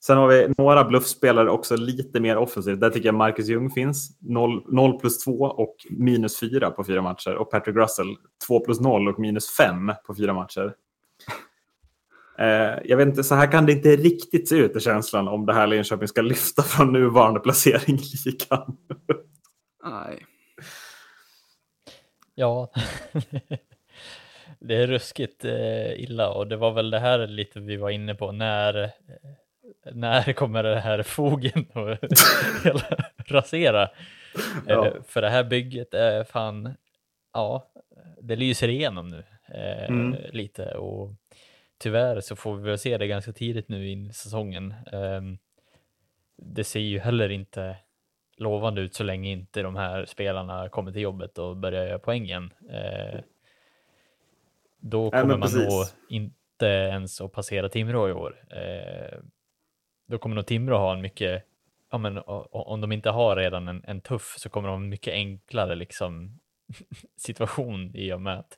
Sen har vi några bluffspelare också lite mer offensivt. Där tycker jag Marcus Ljung finns. 0, 0 plus 2 och minus 4 på fyra matcher. Och Patrick Russell 2 plus 0 och minus 5 på fyra matcher. <laughs> Eh, jag vet inte, så här kan det inte riktigt se ut i känslan om det här Linköping ska lyfta från nuvarande placering i ligan. <laughs> Nej. Ja, <laughs> det är ruskigt eh, illa och det var väl det här lite vi var inne på när eh, när kommer det här fogen att <laughs> rasera? Ja. Eh, för det här bygget är fan, ja, det lyser igenom nu eh, mm. lite och tyvärr så får vi väl se det ganska tidigt nu in i säsongen. Eh, det ser ju heller inte lovande ut så länge inte de här spelarna kommer till jobbet och börjar göra poäng igen. Eh, då kommer Nej, man nog inte ens att passera Timrå i år. Eh, då kommer nog Timrå ha en mycket, ja men om de inte har redan en, en tuff så kommer de ha en mycket enklare liksom <laughs> situation i och med att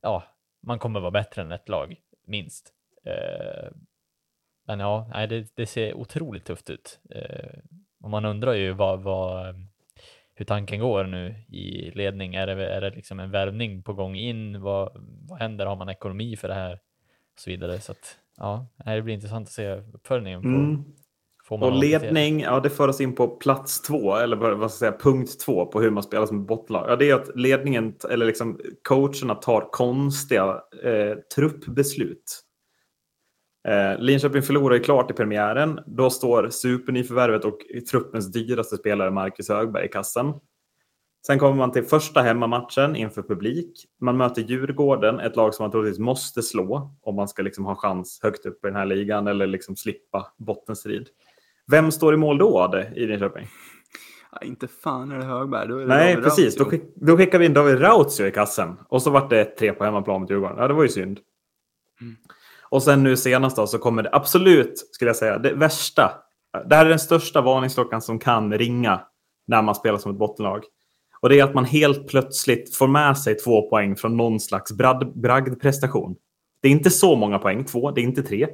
ja, man kommer vara bättre än ett lag, minst. Eh, men ja, nej, det, det, ser otroligt tufft ut. Eh, och man undrar ju vad, vad, hur tanken går nu i ledning. Är det, är det liksom en värvning på gång in? Vad, vad händer? Har man ekonomi för det här? Och så vidare. Så att, Ja, det blir intressant att se uppföljningen. På, mm. och ledning, ja det för oss in på plats två, eller vad ska jag säga, punkt två på hur man spelar som botlag. Ja, det är att ledningen, eller liksom coacherna tar konstiga eh, truppbeslut. Eh, Linköping förlorar ju klart i premiären. Då står supernyförvärvet och truppens dyraste spelare Marcus Högberg i kassen. Sen kommer man till första hemmamatchen inför publik. Man möter Djurgården, ett lag som man troligtvis måste slå om man ska liksom ha chans högt upp i den här ligan eller liksom slippa bottenstrid. Vem står i mål då Ade, i Linköping? Ja, inte fan är det Högberg. Då är det Nej, David precis. Då, skick, då skickar vi in David Rautio i kassen. Och så vart det tre på hemmaplan mot Djurgården. Ja, det var ju synd. Mm. Och sen nu senast då så kommer det absolut, skulle jag säga, det värsta. Det här är den största varningsklockan som kan ringa när man spelar som ett bottenlag. Och det är att man helt plötsligt får med sig två poäng från någon slags bragdprestation. Det är inte så många poäng, två, det är inte tre.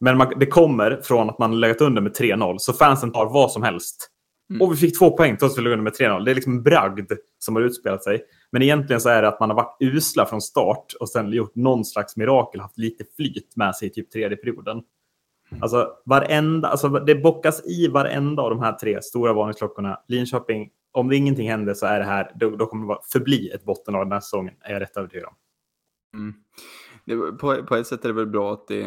Men man, det kommer från att man legat under med 3-0, så fansen tar vad som helst. Mm. Och vi fick två poäng trots att vi låg under med 3-0. Det är liksom en bragd som har utspelat sig. Men egentligen så är det att man har varit usla från start och sen gjort någon slags mirakel, haft lite flyt med sig i typ tredje perioden. Mm. Alltså, varenda, alltså det bockas i varenda av de här tre stora varningsklockorna. Linköping om det ingenting händer så är det här, då, då kommer det förbli ett bottenlag den här säsongen, är jag rätt övertygad om. Mm. Det, på, på ett sätt är det väl bra att det,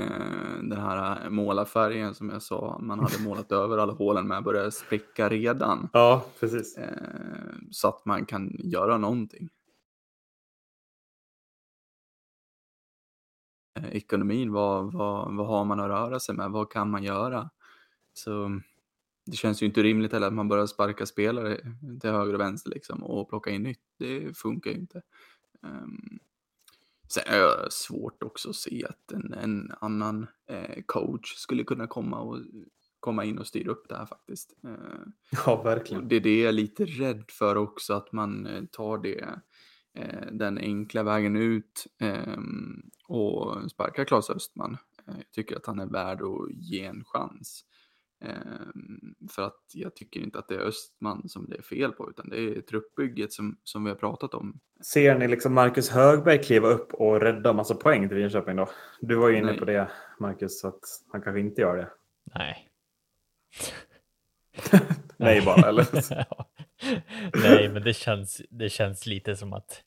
den här målarfärgen som jag sa, man hade <laughs> målat över alla hålen med börjar spricka redan. Ja, precis. Eh, så att man kan göra någonting. Eh, ekonomin, vad, vad, vad har man att röra sig med? Vad kan man göra? Så det känns ju inte rimligt heller att man börjar sparka spelare till höger och vänster liksom och plocka in nytt. Det funkar ju inte. Um, sen är det svårt också att se att en, en annan eh, coach skulle kunna komma och komma in och styra upp det här faktiskt. Uh, <laughs> ja, verkligen. Det är det jag är lite rädd för också, att man eh, tar det, eh, den enkla vägen ut ehm, och sparkar Claes Östman. Eh, jag tycker att han är värd att ge en chans. Ehm, för att jag tycker inte att det är Östman som det är fel på, utan det är truppbygget som, som vi har pratat om. Ser ni liksom Marcus Högberg kliva upp och rädda massa poäng till Linköping då? Du var ju inne Nej. på det, Marcus, så att han kanske inte gör det. Nej. <laughs> nej bara, eller? <laughs> nej, men det känns, det känns lite som att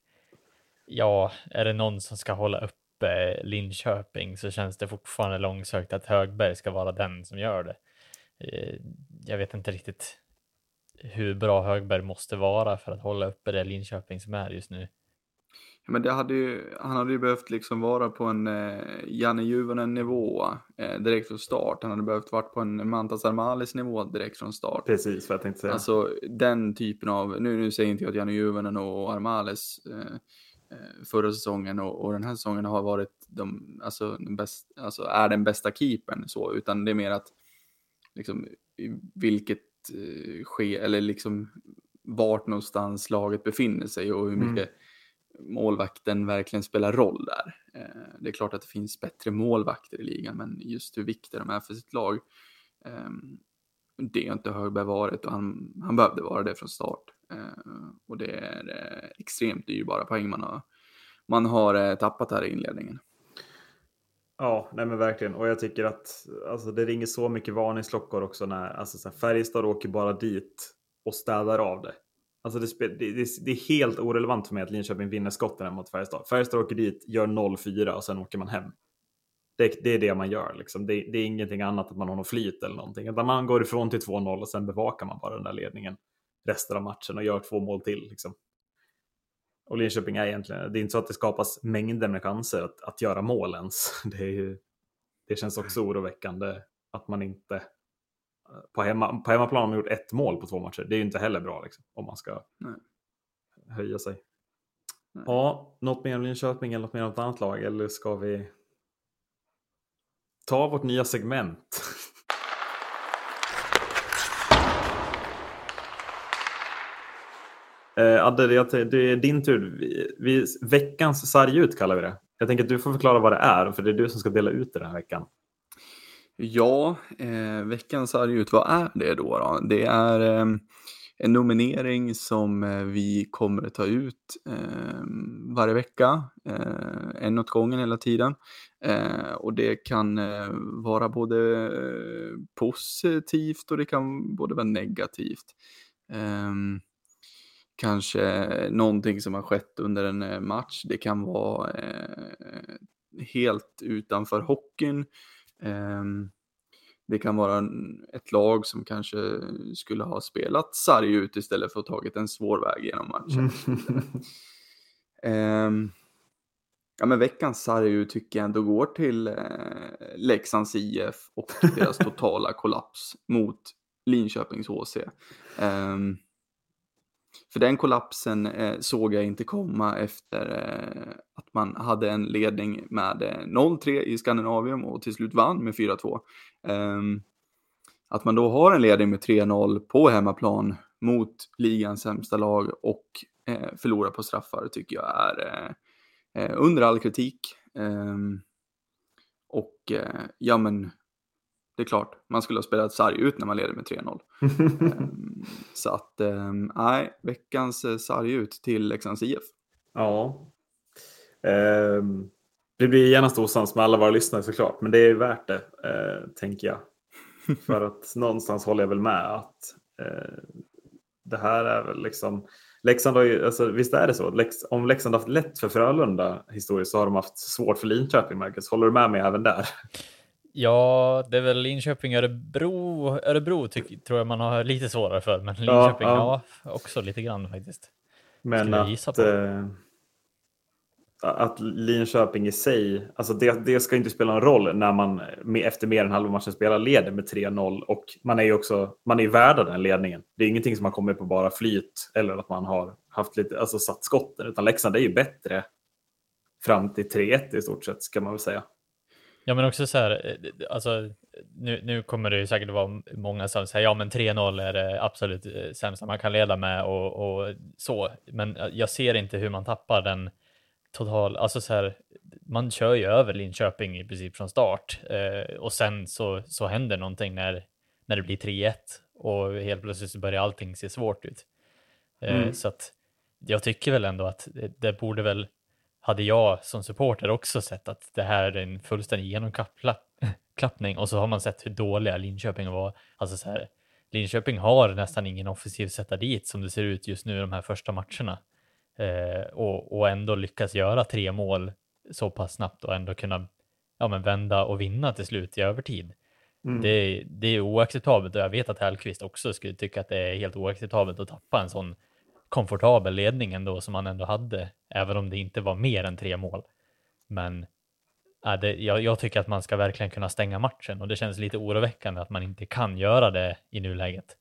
ja, är det någon som ska hålla uppe Linköping så känns det fortfarande långsökt att Högberg ska vara den som gör det. Eh, jag vet inte riktigt hur bra Högberg måste vara för att hålla uppe det Linköping som är just nu. Ja, men det hade ju, han hade ju behövt liksom vara på en eh, Janne Juvonen nivå eh, direkt från start. Han hade behövt vara på en Mantas Armalis nivå direkt från start. Precis vad jag tänkte säga. Alltså den typen av, nu, nu säger inte jag att Janne Juvonen och Armalis eh, eh, förra säsongen och, och, den här säsongen har varit de, alltså, den bäst, alltså är den bästa keepern så, utan det är mer att liksom vilket eh, ske, eller liksom vart någonstans laget befinner sig och hur mm. mycket mm målvakten verkligen spelar roll där. Eh, det är klart att det finns bättre målvakter i ligan, men just hur viktiga de är för sitt lag, ehm, det har inte Högberg varit och han, han behövde vara det från start. Eh, och det är extremt dyrbara poäng man har, man har tappat här i inledningen. Ja, nej men verkligen. Och jag tycker att alltså, det ringer så mycket varningsklockor också när alltså, så här, Färjestad åker bara dit och städar av det. Alltså det, det, det, är helt orelevant för mig att Linköping vinner skotten mot Färjestad. Färjestad åker dit, gör 0-4 och sen åker man hem. Det, det, är det man gör. Liksom. Det, det, är ingenting annat att man har någon flyt eller någonting. Utan man går ifrån till 2-0 och sen bevakar man bara den där ledningen resten av matchen och gör två mål till. Liksom. Och Linköping är egentligen, det är inte så att det skapas mängder med chanser att, att göra mål ens. <laughs> Det, är ju, det känns också oroväckande att man inte på, hemma, på hemmaplan har man gjort ett mål på två matcher. Det är ju inte heller bra liksom, om man ska Nej. höja sig. Nej. Ja, något mer om Linköping eller något mer om ett annat lag? Eller ska vi ta vårt nya segment? <laughs> eh, Adde, det, det är din tur. Vi, vi, veckans sargut kallar vi det. Jag tänker att du får förklara vad det är, för det är du som ska dela ut det den här veckan. Ja, eh, veckans arg vad är det då? då? Det är eh, en nominering som eh, vi kommer att ta ut eh, varje vecka, eh, en åt gången hela tiden. Eh, och det kan eh, vara både eh, positivt och det kan både vara negativt. Ehm, Kanske någonting som har skett under en match. Det kan vara helt utanför hockeyn. Ehm, det kan vara ett lag som kanske skulle ha spelat sarg ut istället för att tagit en svår väg genom matchen. um, <laughs> ja, men veckans sarg tycker jag ändå går till uh, Leksands IF och deras totala <laughs> kollaps mot Linköpings HC. Um, ehm, för den kollapsen eh, såg jag inte komma efter eh, att man hade en ledning med eh, 0-3 i Skandinavium och till slut vann med 4-2. Ehm, att man då har en ledning med 3-0 på hemmaplan mot ligans sämsta lag och eh, förlorar på straffar tycker jag är eh, eh under all kritik. Ehm, och eh, ja men det är klart, man skulle ha spelat sarg ut när man leder med 3-0. um, <laughs> så att, um, nej, veckans uh, sarg ut till Leksands IF. Ja. Um, det blir genast osams med alla våra lyssnare såklart, men det är värt det, uh, tänker jag. <laughs> För att någonstans håller jag väl med att uh, det här är väl liksom Leksand har ju, alltså, visst är det så? Lex, om Leksand haft lätt för Frölunda historiskt så har de haft svårt för Linköping, Marcus. Håller du med mig även där? Ja, det är väl Linköping, Örebro. Örebro tyck, tror jag man har lite svårare för, men Linköping ja, ja. också lite grann faktiskt. Men att, äh, att Linköping i sig, alltså det, det, ska inte spela någon roll när man efter mer än halva matchen spelar leder med 3-0 och man är ju också, man är värda den ledningen. Det är ingenting som har kommit på bara flyt eller att man har haft lite, alltså satt skotten, utan Leksand är ju bättre fram till 3-1 i stort sett, ska man väl säga. Ja, men också så här, eh, alltså, nu, nu kommer det ju säkert vara många som säger ja, men 3-0 är det absolut eh, sämsta man kan leda med och, och, så. Men eh, jag ser inte hur man tappar den total, alltså så här, man kör ju över Linköping i princip från start eh, och sen så, så händer någonting när, när det blir 3-1 och helt plötsligt så börjar allting se svårt ut. Eh, mm. Så att jag tycker väl ändå att det, det borde väl hade jag som supporter också sett att det här är en fullständig genomklappning och så har man sett hur dåliga Linköping var. Alltså så här, Linköping har nästan ingen offensiv sätta dit som det ser ut just nu de här första matcherna. Eh, och, och ändå lyckas göra tre mål så pass snabbt och ändå kunna ja, men vända och vinna till slut i övertid. Mm. Det, det, är oacceptabelt och jag vet att Hellqvist också skulle tycka att det är helt oacceptabelt att tappa en sån komfortabel ledning ändå som han ändå hade, även om det inte var mer än tre mål. Men äh, det, jag, jag, tycker att man ska verkligen kunna stänga matchen och det känns lite oroväckande att man inte kan göra det i nuläget.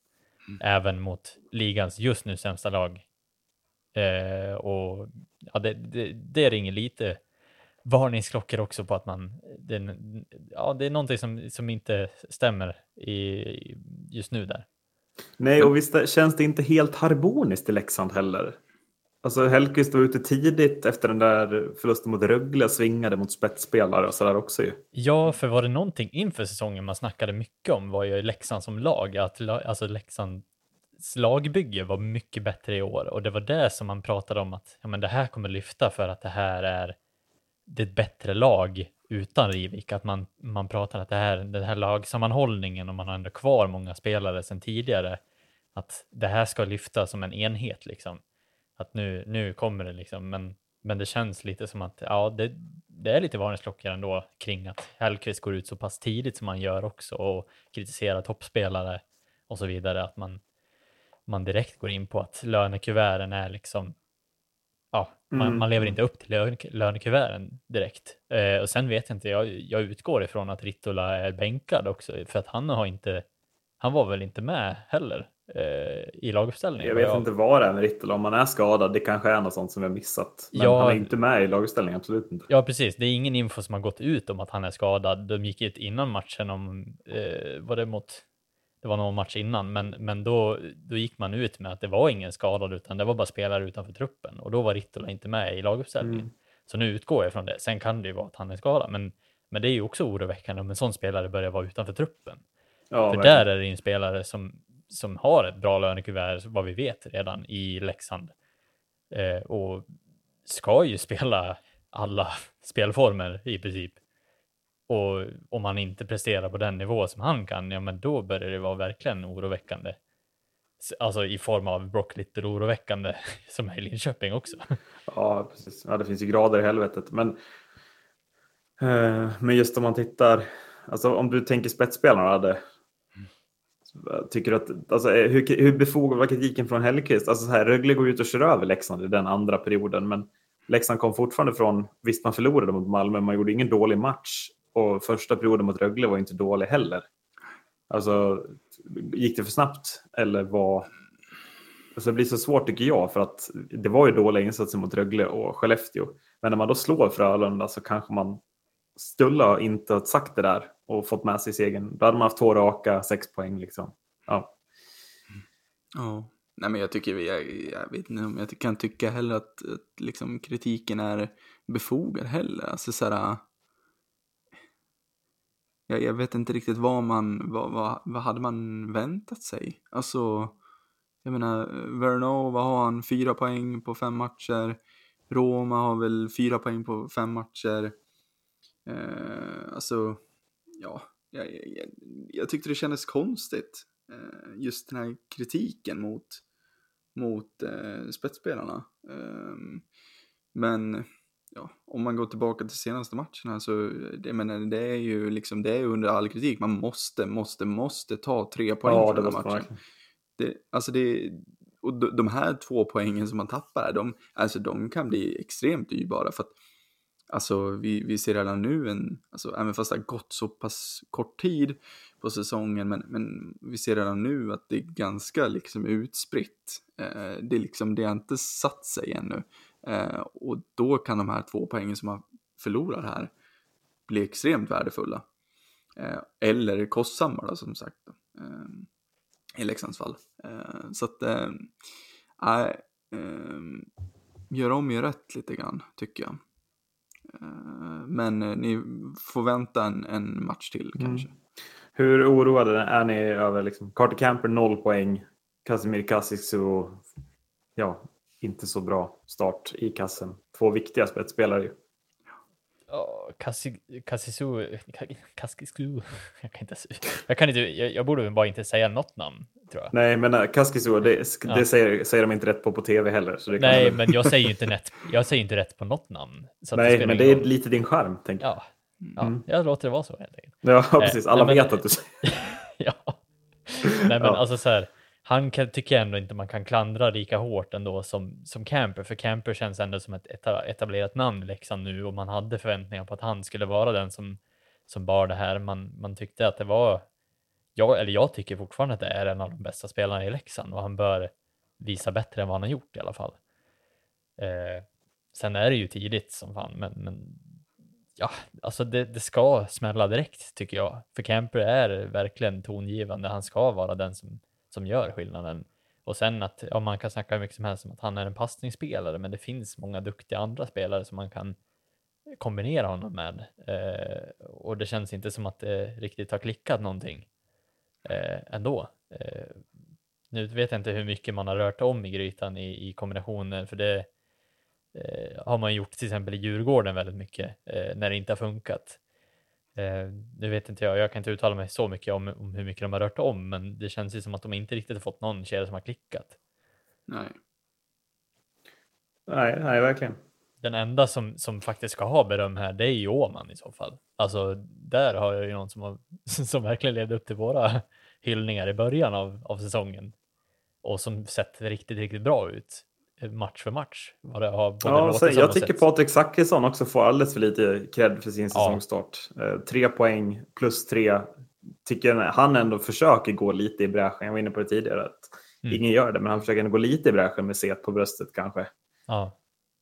Mm. Även mot ligans just nu sämsta lag. Eh, och ja, det, det, det ringer lite varningsklockor också på att man, det, ja, det är någonting som, som inte stämmer i, just nu där. Nej, och visst känns det inte helt harmoniskt i Leksand heller. Alltså Hellkvist var ute tidigt efter den där förlusten mot Rögle, svingade mot spetsspelare och sådär också ju. Ja, för var det någonting inför säsongen man snackade mycket om var ju Leksand som lag, att alltså Leksands lagbygge var mycket bättre i år och det var det som man pratade om att ja, men det här kommer lyfta för att det här är det är ett bättre lag utan Rivik, att man, man pratar att det här, den här lagsammanhållningen och man har ändå kvar många spelare sedan tidigare, att det här ska lyfta som en enhet liksom. Att nu, nu kommer det liksom, men, men det känns lite som att ja, det, det är lite varningsklockor ändå kring att Hellkvist går ut så pass tidigt som man gör också och kritiserar toppspelare och så vidare, att man, man direkt går in på att lönekuverten är liksom ja, man, mm. man, lever inte upp till lön, lönekuverten direkt. Eh, och sen vet jag inte, jag, jag utgår ifrån att Rittola är bänkad också, för att han har inte, han var väl inte med heller eh, i laguppställningen. Jag vet jag... inte vad det är med Rittola, om han är skadad, det kanske är något sånt som vi har missat. Men ja, han är inte med i laguppställningen, absolut inte. Ja, precis. Det är ingen info som har gått ut om att han är skadad. De gick ut innan matchen om, eh, var det mot det var någon match innan, men, men då, då gick man ut med att det var ingen skadad, utan det var bara spelare utanför truppen och då var Rittola inte med i laguppställningen. Mm. Så nu utgår jag från det. Sen kan det ju vara att han är skadad, men, men det är ju också oroväckande om en sån spelare börjar vara utanför truppen. Ja, För verkligen. där är det en spelare som, som har ett bra lönekuvert, vad vi vet redan, i Leksand. Eh, och ska ju spela alla <laughs> spelformer i princip. Och om han inte presterar på den nivå som han kan, ja men då börjar det vara verkligen oroväckande. Alltså i form av Brock Little oroväckande <laughs> som är i Linköping också. <laughs> Ja, precis. Ja, det finns ju grader i helvetet. Men, eh, men just om man tittar, alltså om du tänker spetsspelarna hade, tycker du att, alltså, eh, hur, hur befogad var kritiken från Hellkvist? Alltså så här, Rögle går ut och kör över Leksand i den andra perioden, men Leksand kom fortfarande från, visst man förlorade mot Malmö, man gjorde ingen dålig match, och första perioden mot Rögle var inte dålig heller. Alltså, gick det för snabbt eller var... Alltså det blir så svårt tycker jag för att det var ju dåliga insatser mot Rögle och Skellefteå. Men när man då slår Frölunda så kanske man skulle inte ha sagt det där och fått med sig segern. Då hade man haft två raka, sex poäng liksom. Ja. Ja, nej men jag tycker, jag, jag vet inte om jag kan tycka heller att, att liksom kritiken är befogad heller. Alltså så här, jag, jag vet inte riktigt vad man, vad, vad, vad hade man väntat sig? Alltså, jag menar, Verno, vad har han? Fyra poäng på fem matcher. Roma har väl fyra poäng på fem matcher. Eh, alltså, ja, jag, jag, jag, tyckte det kändes konstigt. Eh, just den här kritiken mot, mot eh, spetsspelarna. Eh, men ja, om man går tillbaka till senaste matcherna så, det, men det är ju liksom, det är under all kritik. Man måste, måste, måste ta tre poäng ja, från den här matchen. Det, alltså det, och de här två poängen som man tappar, de, alltså de kan bli extremt dyrbara för att Alltså vi, vi ser redan nu en, alltså även fast det har gått så pass kort tid på säsongen, men, men vi ser redan nu att det är ganska liksom utspritt. Eh, det är liksom, det har inte satt sig ännu. Eh, och då kan de här två poängen som man förlorar här bli extremt värdefulla. Eh, eller kostsamma då, som sagt. Eh, I Leksands fall. Eh, så att, äh, gör om, gör rätt lite grann, tycker jag. Men ni får vänta en, en match till mm. kanske. Hur oroade är ni över liksom, Carter Camper 0 poäng, Casimir Kasic ja, inte så bra start i kassen. Två viktiga spetsspelare ju. Ja, Kassisu, Kaskisu, <laughs> jag kan inte, jag kan inte, jag, jag borde bara inte säga något namn tror jag. Nej, men Kaskisuo, det, ja. det säger, säger de inte rätt på på tv heller. Nej, men jag säger ju inte rätt, jag säger inte rätt på något namn. nej, det men det är roll. lite din charm, tänker jag. Ja, mm. jag låter det vara så helt enkelt. Ja, <laughs> precis. Alla nej, vet men, att du säger <laughs> Ja. Nej, men ja. alltså så här han kan, tycker jag ändå inte man kan klandra lika hårt ändå som, som Camper, för Camper känns ändå som ett etablerat namn i Leksand nu och man hade förväntningar på att han skulle vara den som, som bar det här. Man, man tyckte att det var, jag, eller jag tycker fortfarande att det är en av de bästa spelarna i Leksand och han bör visa bättre än vad han har gjort i alla fall. Eh, sen är det ju tidigt som fan, men, men ja, alltså det, det, ska smälla direkt tycker jag. För Camper är verkligen tongivande. Han ska vara den som som gör skillnaden. Och sen att ja, man kan snacka hur mycket som helst om att han är en passningsspelare, men det finns många duktiga andra spelare som man kan kombinera honom med. Eh, och det känns inte som att det riktigt har klickat någonting eh, ändå. Eh, nu vet jag inte hur mycket man har rört om i grytan i, i kombinationer, för det eh, har man gjort till exempel i Djurgården väldigt mycket eh, när det inte har funkat. Eh, nu vet inte jag, jag kan inte uttala mig så mycket om, om hur mycket de har rört om, men det känns ju som att de inte riktigt har fått någon kedja som har klickat. Nej. Nej, nej, verkligen. Den enda som, som faktiskt ska ha beröm här, det är ju Åman i så fall. Alltså, där har jag ju någon som, har, <laughs> som verkligen levde upp till våra hyllningar i början av, av säsongen och som sett riktigt, riktigt bra ut match för match. Vad det har ja, så jag tycker Patrik Zackrisson också får alldeles för lite cred för sin säsongstart. Eh, tre poäng plus tre. Tycker han ändå försöker gå lite i bräschen. Jag var inne på det tidigare. Att mm. Ingen gör det, men han försöker ändå gå lite i bräschen med set på bröstet kanske. Ja.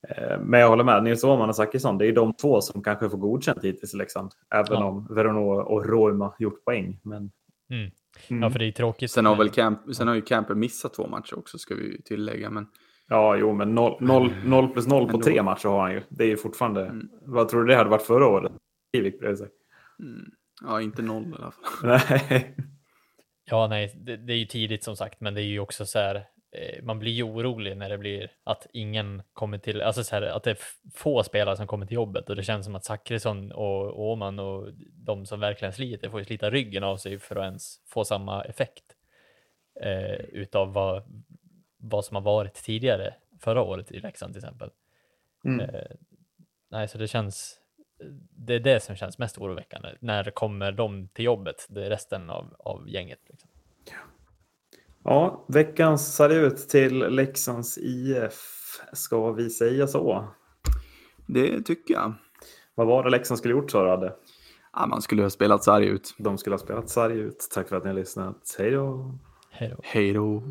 Eh, men jag håller med, Nils Åhman och Zackrisson, det är de två som kanske får godkänt hittills i Leksand. Även ja. om Veronå och Roima gjort poäng. Men... Mm. Mm. Ja, för det är tråkigt. Sen har, väl Camp, sen har ju Camper missat två matcher också, ska vi tillägga. Men Ja, jo, men 0 plus 0 på tre matcher har han ju. Det är ju fortfarande... Mm. Vad tror du det hade varit förra året? Mm. Ja, inte noll i alla fall. <laughs> nej. Ja, nej, det, det, är ju tidigt som sagt, men det är ju också så här. Eh, man blir ju orolig när det blir att ingen kommer till, alltså så här, att det är få spelare som kommer till jobbet och det känns som att Zackrisson och Åman och de som verkligen sliter får ju slita ryggen av sig för att ens få samma effekt eh, utav vad, vad som har varit tidigare förra året i Leksand till exempel. Mm. Eh, nej, så det känns, det är det som känns mest oroväckande. När kommer de till jobbet, det är resten av, av gänget. Liksom. Ja, veckans ut till Leksands IF. Ska vi säga så? Det tycker jag. Vad var det Leksand skulle gjort så Radde? Ja, man skulle ha spelat sarg ut. De skulle ha spelat sarg ut. Tack för att ni har lyssnat. Hej då! Hej då! Hej då!